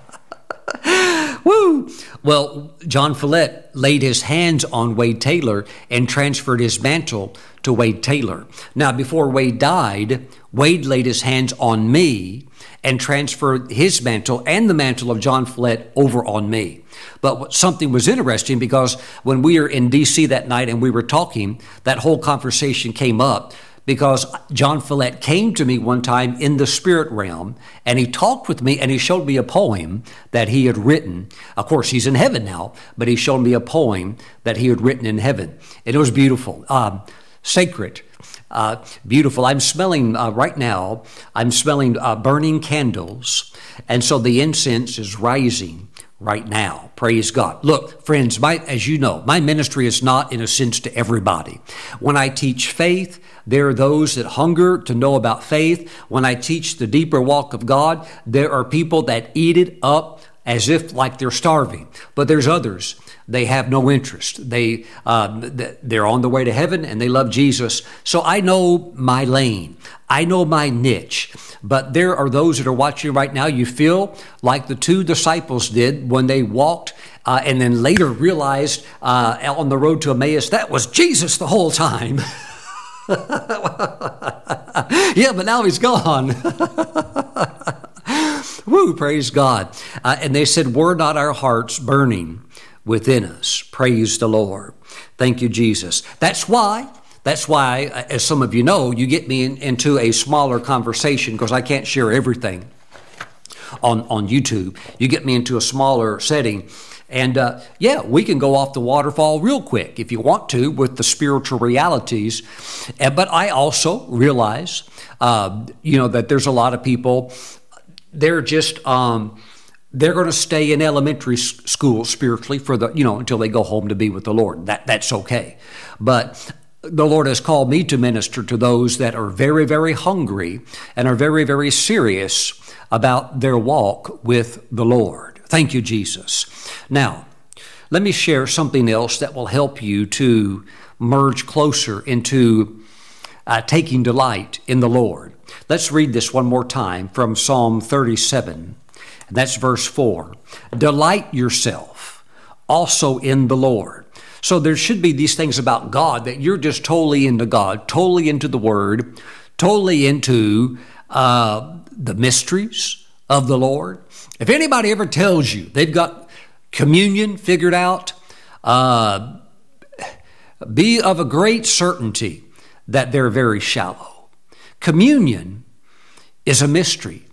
Woo! Well, John Follette laid his hands on Wade Taylor and transferred his mantle to Wade Taylor. Now, before Wade died, Wade laid his hands on me and transferred his mantle and the mantle of John Follette over on me. But something was interesting because when we were in DC that night and we were talking, that whole conversation came up because John Follette came to me one time in the spirit realm and he talked with me and he showed me a poem that he had written. Of course, he's in heaven now, but he showed me a poem that he had written in heaven. And it was beautiful, um, sacred. Uh, beautiful. I'm smelling uh, right now, I'm smelling uh, burning candles. And so the incense is rising right now. Praise God. Look, friends, my, as you know, my ministry is not in a sense to everybody. When I teach faith, there are those that hunger to know about faith. When I teach the deeper walk of God, there are people that eat it up as if like they're starving. But there's others. They have no interest. They uh, they're on the way to heaven and they love Jesus. So I know my lane. I know my niche. But there are those that are watching right now. You feel like the two disciples did when they walked uh, and then later realized uh, on the road to Emmaus that was Jesus the whole time. yeah, but now he's gone. Woo, praise God. Uh, and they said, Were not our hearts burning within us? Praise the Lord. Thank you, Jesus. That's why. That's why, uh, as some of you know, you get me in, into a smaller conversation because I can't share everything on, on YouTube. You get me into a smaller setting. And uh, yeah, we can go off the waterfall real quick if you want to with the spiritual realities. But I also realize, uh, you know, that there's a lot of people they're just um, they're going to stay in elementary school spiritually for the you know until they go home to be with the Lord. That that's okay, but the Lord has called me to minister to those that are very very hungry and are very very serious about their walk with the Lord. Thank you, Jesus. Now, let me share something else that will help you to merge closer into uh, taking delight in the Lord. Let's read this one more time from Psalm 37. And that's verse 4. Delight yourself also in the Lord. So there should be these things about God that you're just totally into God, totally into the Word, totally into uh, the mysteries of the Lord. If anybody ever tells you they've got communion figured out, uh, be of a great certainty that they're very shallow. Communion is a mystery.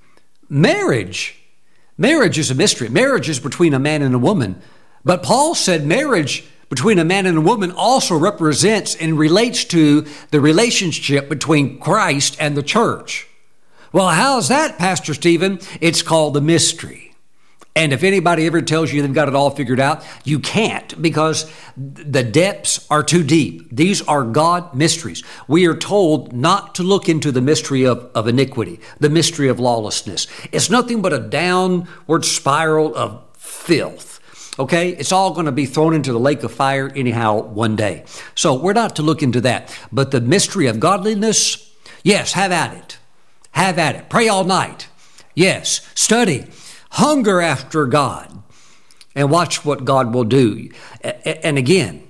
Marriage, marriage is a mystery. Marriage is between a man and a woman. But Paul said marriage between a man and a woman also represents and relates to the relationship between Christ and the church. Well, how's that, Pastor Steven? It's called the mystery. And if anybody ever tells you they've got it all figured out, you can't because the depths are too deep. These are God mysteries. We are told not to look into the mystery of, of iniquity, the mystery of lawlessness. It's nothing but a downward spiral of filth. Okay? It's all going to be thrown into the lake of fire anyhow one day. So we're not to look into that. But the mystery of godliness, yes, have at it. Have at it. Pray all night. Yes. Study hunger after God and watch what God will do. And again,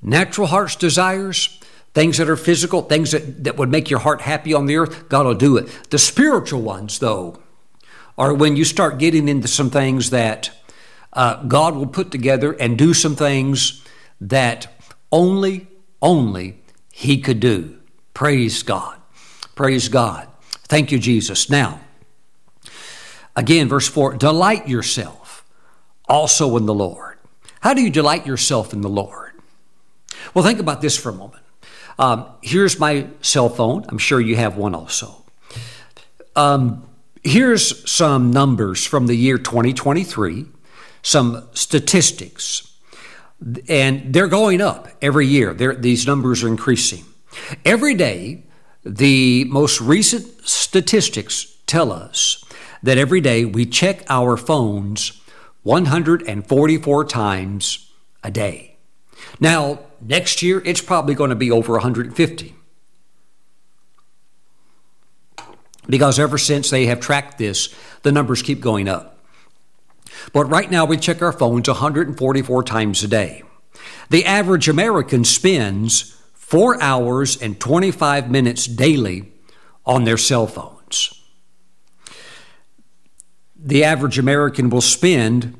natural heart's desires, things that are physical, things that, that would make your heart happy on the earth, God will do it. The spiritual ones, though, are when you start getting into some things that uh, God will put together and do some things that only, only He could do. Praise God. Praise God. Thank you, Jesus. Now, Again, verse 4 delight yourself also in the Lord. How do you delight yourself in the Lord? Well, think about this for a moment. Um, here's my cell phone. I'm sure you have one also. Um, here's some numbers from the year 2023, some statistics. And they're going up every year. They're, these numbers are increasing. Every day, the most recent statistics tell us that every day we check our phones 144 times a day. Now, next year, it's probably going to be over 150. Because ever since they have tracked this, the numbers keep going up. But right now we check our phones 144 times a day. The average American spends 4 hours and 25 minutes daily on their cell phones. The average American will spend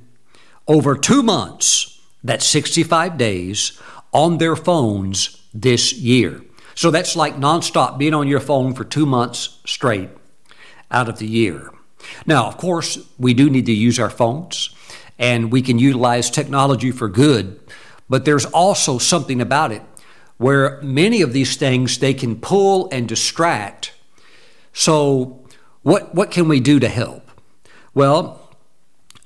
over two months, that's 65 days, on their phones this year. So that's like nonstop being on your phone for two months straight out of the year. Now, of course, we do need to use our phones and we can utilize technology for good, but there's also something about it where many of these things they can pull and distract. So, what, what can we do to help? Well,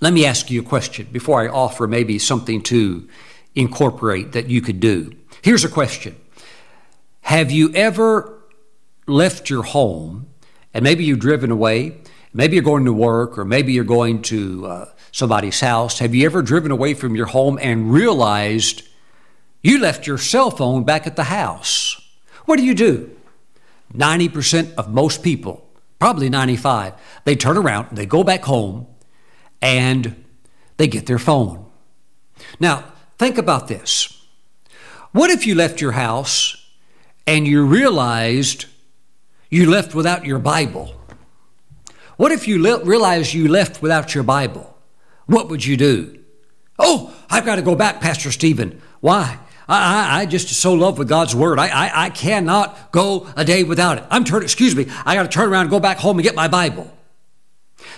let me ask you a question before I offer maybe something to incorporate that you could do. Here's a question Have you ever left your home and maybe you've driven away? Maybe you're going to work or maybe you're going to uh, somebody's house. Have you ever driven away from your home and realized you left your cell phone back at the house? What do you do? 90% of most people, probably 95, they turn around, they go back home, and they get their phone. Now, think about this. What if you left your house and you realized you left without your Bible? What if you le- realized you left without your Bible? What would you do? Oh, I've got to go back, Pastor Steven. Why? I, I, I just so love with God's word. I, I, I cannot go a day without it. I'm turning, excuse me, I got to turn around and go back home and get my Bible.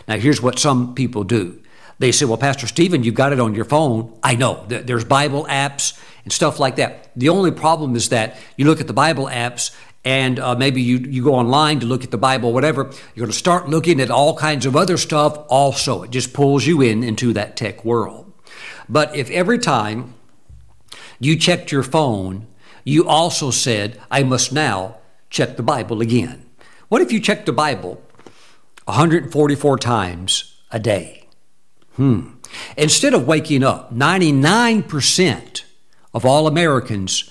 Now, here's what some people do. They say, well, Pastor Steven, you've got it on your phone. I know. There's Bible apps and stuff like that. The only problem is that you look at the Bible apps and uh, maybe you, you go online to look at the Bible, whatever, you're going to start looking at all kinds of other stuff also. It just pulls you in into that tech world. But if every time you checked your phone, you also said, I must now check the Bible again. What if you checked the Bible 144 times a day? Hmm. Instead of waking up, 99% of all Americans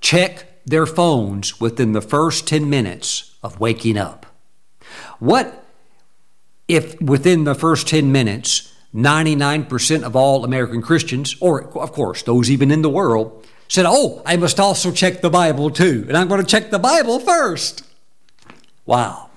check their phones within the first 10 minutes of waking up. What if within the first 10 minutes, 99% of all American Christians, or of course, those even in the world, said, Oh, I must also check the Bible too, and I'm going to check the Bible first. Wow.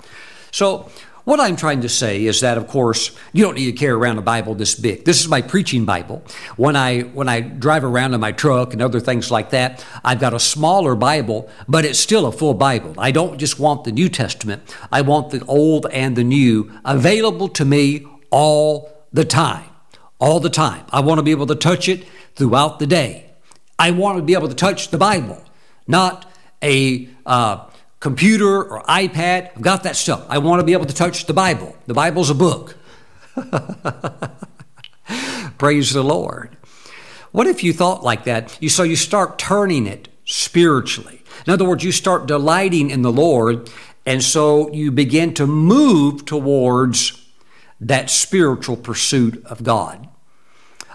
So, what I'm trying to say is that, of course, you don't need to carry around a Bible this big. This is my preaching Bible. When I when I drive around in my truck and other things like that, I've got a smaller Bible, but it's still a full Bible. I don't just want the New Testament. I want the Old and the New available to me all the time. All the time. I want to be able to touch it throughout the day. I want to be able to touch the Bible, not a uh, computer or iPad. I've got that stuff. I want to be able to touch the Bible. The Bible's a book. Praise the Lord. What if you thought like that? You so you start turning it spiritually. In other words, you start delighting in the Lord, and so you begin to move towards that spiritual pursuit of God.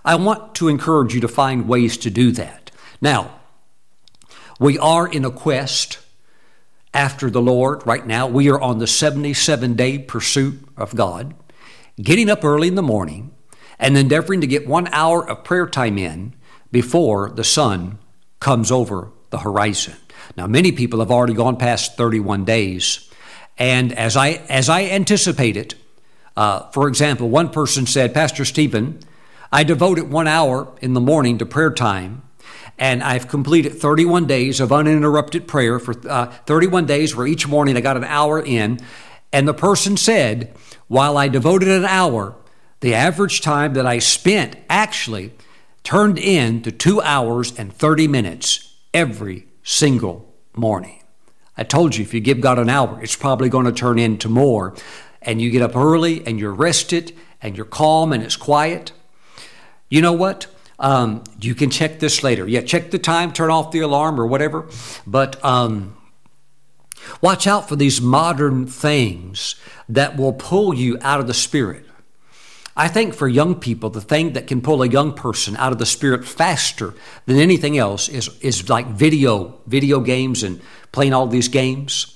I want to encourage you to find ways to do that. Now, we are in a quest after the Lord right now. We are on the 77 day pursuit of God, getting up early in the morning and endeavoring to get one hour of prayer time in before the sun comes over the horizon. Now, many people have already gone past 31 days. And as I, as I anticipated, uh, for example, one person said, Pastor Steven, I devoted one hour in the morning to prayer time and I've completed 31 days of uninterrupted prayer for uh, 31 days where each morning I got an hour in. And the person said, while I devoted an hour, the average time that I spent actually turned into two hours and 30 minutes every single morning. I told you if you give God an hour, it's probably going to turn into more. And you get up early and you're rested and you're calm and it's quiet. You know what? Um, you can check this later. Yeah, check the time, turn off the alarm or whatever. But um, watch out for these modern things that will pull you out of the spirit. I think for young people, the thing that can pull a young person out of the spirit faster than anything else is, is like video, video games and playing all these games.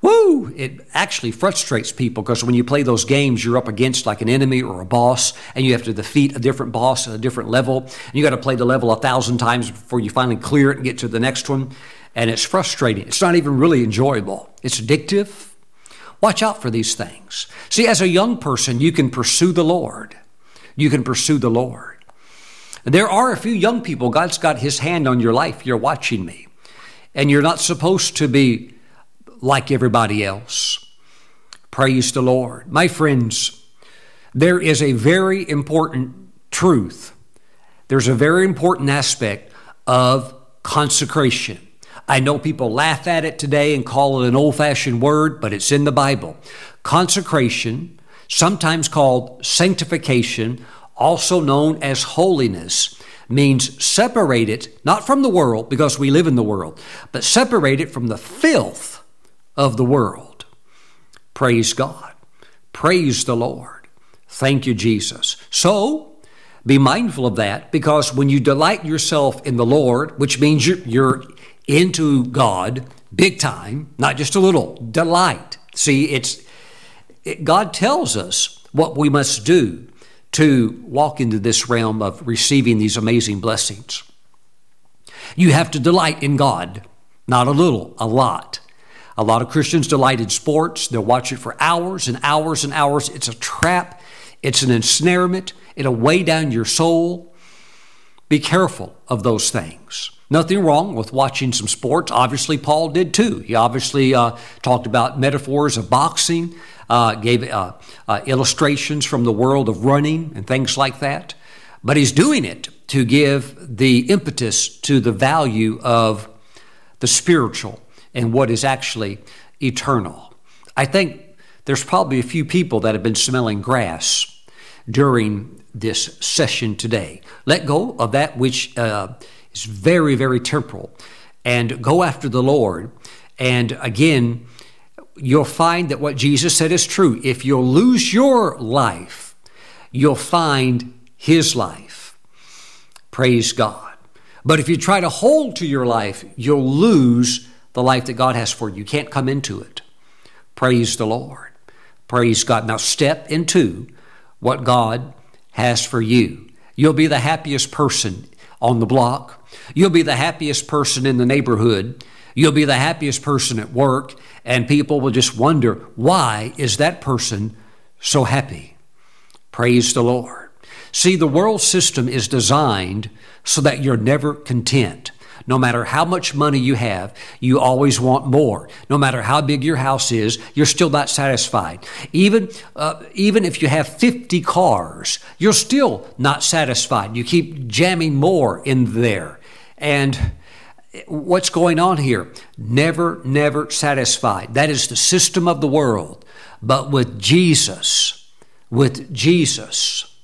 Woo! It actually frustrates people because when you play those games, you're up against like an enemy or a boss, and you have to defeat a different boss at a different level. And you got to play the level a thousand times before you finally clear it and get to the next one. And it's frustrating. It's not even really enjoyable. It's addictive. Watch out for these things. See, as a young person, you can pursue the Lord. You can pursue the Lord. There are a few young people, God's got His hand on your life. You're watching me. And you're not supposed to be like everybody else. Praise the Lord. My friends, there is a very important truth. There's a very important aspect of consecration. I know people laugh at it today and call it an old fashioned word, but it's in the Bible. Consecration, sometimes called sanctification, also known as holiness, means separate it, not from the world, because we live in the world, but separate it from the filth of the world. Praise God. Praise the Lord. Thank you, Jesus. So, be mindful of that because when you delight yourself in the Lord, which means you're, you're into God big time, not just a little, delight. See, it's it, God tells us what we must do to walk into this realm of receiving these amazing blessings. You have to delight in God, not a little, a lot. A lot of Christians delight in sports. They'll watch it for hours and hours and hours. It's a trap, it's an ensnarement, it'll weigh down your soul. Be careful of those things. Nothing wrong with watching some sports. Obviously, Paul did too. He obviously uh, talked about metaphors of boxing, uh, gave uh, uh illustrations from the world of running and things like that. But he's doing it to give the impetus to the value of the spiritual and what is actually eternal. I think there's probably a few people that have been smelling grass during this session today. Let go of that which uh, is very, very temporal and go after the Lord. And again, you'll find that what Jesus said is true. If you'll lose your life, you'll find his life. Praise God. But if you try to hold to your life, you'll lose the life that God has for you. You can't come into it. Praise the Lord. Praise God. Now step into what God has for you. You'll be the happiest person on the block. You'll be the happiest person in the neighborhood. You'll be the happiest person at work. And people will just wonder, why is that person so happy? Praise the Lord. See, the world system is designed so that you're never content. No matter how much money you have, you always want more. No matter how big your house is, you're still not satisfied. Even, uh, even if you have 50 cars, you're still not satisfied. You keep jamming more in there. And what's going on here? Never, never satisfied. That is the system of the world. But with Jesus, with Jesus,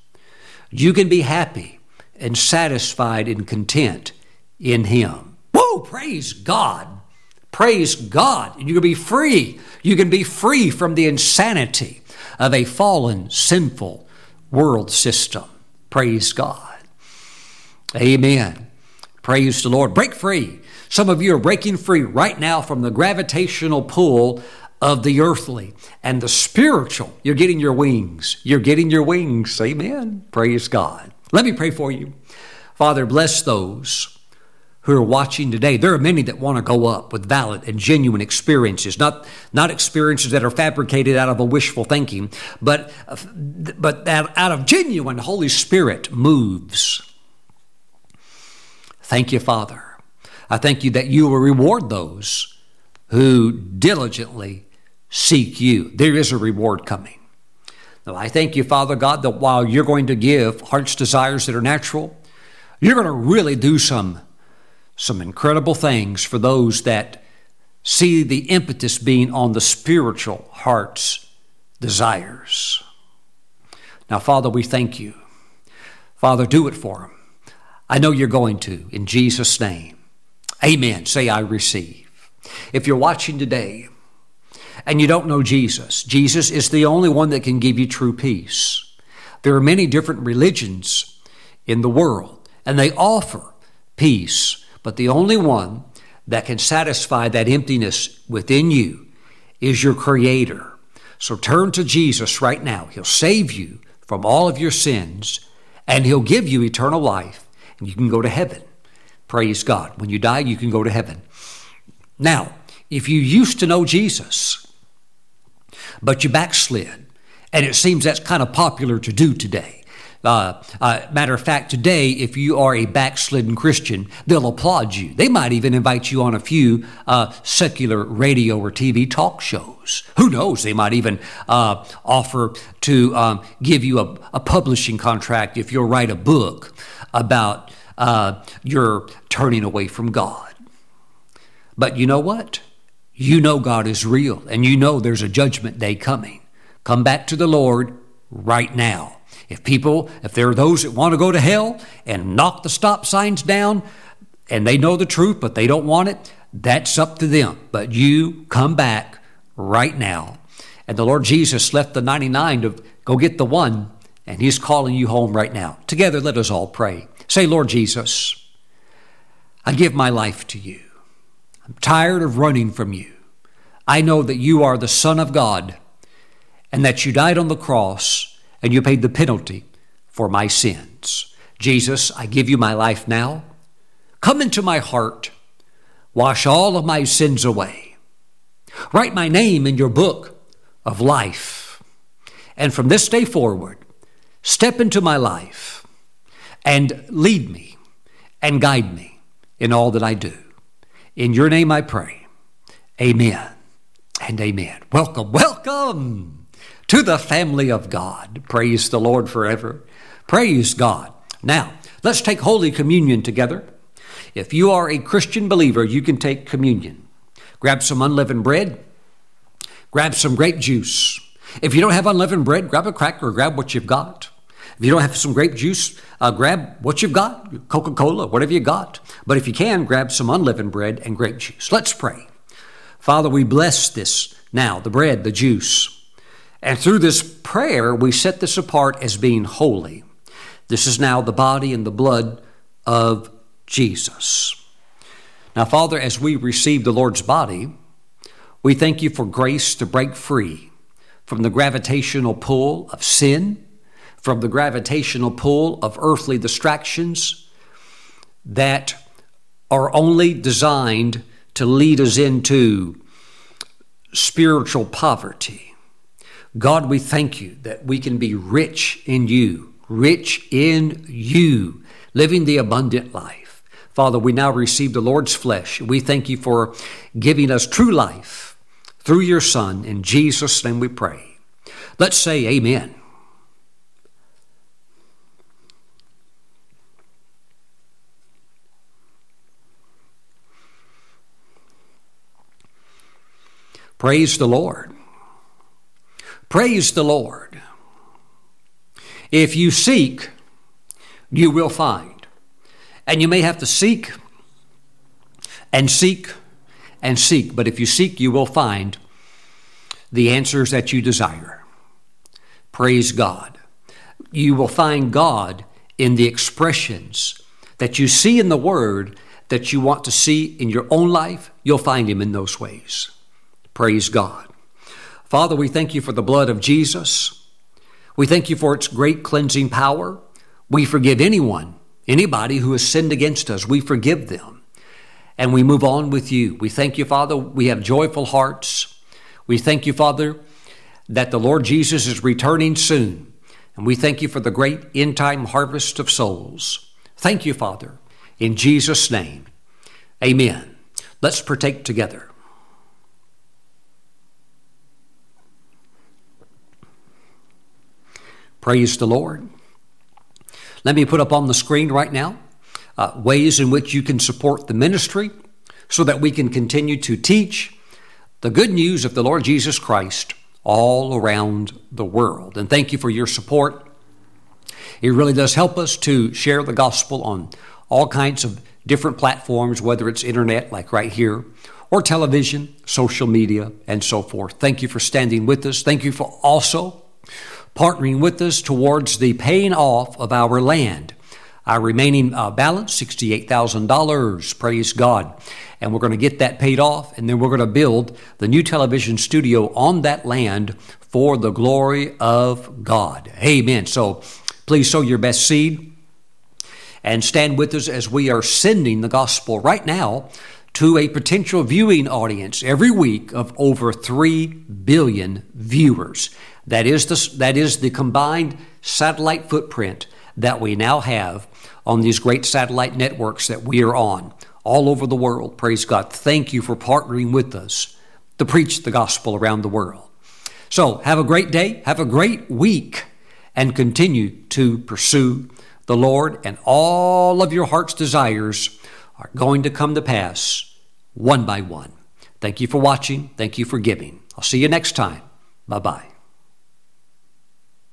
you can be happy and satisfied and content in Him. Whoa, praise God. Praise God. You can be free. You can be free from the insanity of a fallen, sinful world system. Praise God. Amen. Praise the Lord. Break free. Some of you are breaking free right now from the gravitational pull of the earthly and the spiritual. You're getting your wings. You're getting your wings. Amen. Praise God. Let me pray for you. Father, bless those who are watching today. There are many that want to go up with valid and genuine experiences, not, not experiences that are fabricated out of a wishful thinking, but, but that out of genuine Holy Spirit moves. Thank you, Father. I thank you that you will reward those who diligently seek you. There is a reward coming. Now, I thank you, Father God, that while you're going to give heart's desires that are natural, you're going to really do some some incredible things for those that see the impetus being on the spiritual heart's desires. Now, Father, we thank you. Father, do it for them. I know you're going to, in Jesus' name. Amen. Say, I receive. If you're watching today and you don't know Jesus, Jesus is the only one that can give you true peace. There are many different religions in the world, and they offer peace but the only one that can satisfy that emptiness within you is your creator. So turn to Jesus right now. He'll save you from all of your sins and he'll give you eternal life and you can go to heaven. Praise God. When you die, you can go to heaven. Now, if you used to know Jesus, but you backslid, and it seems that's kind of popular to do today. Uh, uh, matter of fact, today, if you are a backslidden Christian, they'll applaud you. They might even invite you on a few uh, secular radio or TV talk shows. Who knows? They might even uh, offer to um, give you a, a, publishing contract if you'll write a book about uh, your turning away from God. But you know what? You know God is real, and you know there's a judgment day coming. Come back to the Lord right now. If people, if there are those that want to go to hell and knock the stop signs down and they know the truth but they don't want it, that's up to them. But you come back right now. And the Lord Jesus left the 99 to go get the one, and He's calling you home right now. Together, let us all pray. Say, Lord Jesus, I give my life to you. I'm tired of running from you. I know that you are the Son of God and that you died on the cross and you paid the penalty for my sins. Jesus, I give you my life now. Come into my heart. Wash all of my sins away. Write my name in your book of life. And from this day forward, step into my life and lead me and guide me in all that I do. In your name I pray. Amen and amen. Welcome, welcome to the family of God. Praise the Lord forever. Praise God. Now, let's take Holy Communion together. If you are a Christian believer, you can take communion. Grab some unleavened bread, grab some grape juice. If you don't have unleavened bread, grab a cracker, or grab what you've got. If you don't have some grape juice, uh, grab what you've got, Coca Cola, whatever you got. But if you can, grab some unleavened bread and grape juice. Let's pray. Father, we bless this now, the bread, the juice. And through this prayer, we set this apart as being holy. This is now the body and the blood of Jesus. Now, Father, as we receive the Lord's body, we thank you for grace to break free from the gravitational pull of sin, from the gravitational pull of earthly distractions that are only designed to lead us into spiritual poverty. God, we thank you that we can be rich in you, rich in you, living the abundant life. Father, we now receive the Lord's flesh. We thank you for giving us true life through your Son. In Jesus' name we pray. Let's say amen. Praise the Lord. Praise the Lord. If you seek, you will find. And you may have to seek and seek and seek, but if you seek, you will find the answers that you desire. Praise God. You will find God in the expressions that you see in the Word that you want to see in your own life. You'll find Him in those ways. Praise God. Father, we thank you for the blood of Jesus. We thank you for its great cleansing power. We forgive anyone, anybody who has sinned against us. We forgive them. And we move on with you. We thank you, Father. We have joyful hearts. We thank you, Father, that the Lord Jesus is returning soon. And we thank you for the great end time harvest of souls. Thank you, Father. In Jesus' name, amen. Let's partake together. Praise the Lord. Let me put up on the screen right now uh, ways in which you can support the ministry so that we can continue to teach the good news of the Lord Jesus Christ all around the world. And thank you for your support. It really does help us to share the gospel on all kinds of different platforms, whether it's internet, like right here, or television, social media, and so forth. Thank you for standing with us. Thank you for also partnering with us towards the paying off of our land. Our remaining uh, balance, $68,000. Praise God. And we're going to get that paid off, and then we're going to build the new television studio on that land for the glory of God. Amen. So please sow your best seed and stand with us as we are sending the gospel right now to a potential viewing audience every week of over 3 billion viewers. That is the, that is the combined satellite footprint that we now have on these great satellite networks that we are on all over the world. Praise God. Thank you for partnering with us to preach the gospel around the world. So, have a great day, have a great week, and continue to pursue the Lord, and all of your heart's desires are going to come to pass one by one. Thank you for watching. Thank you for giving. I'll see you next time. Bye bye.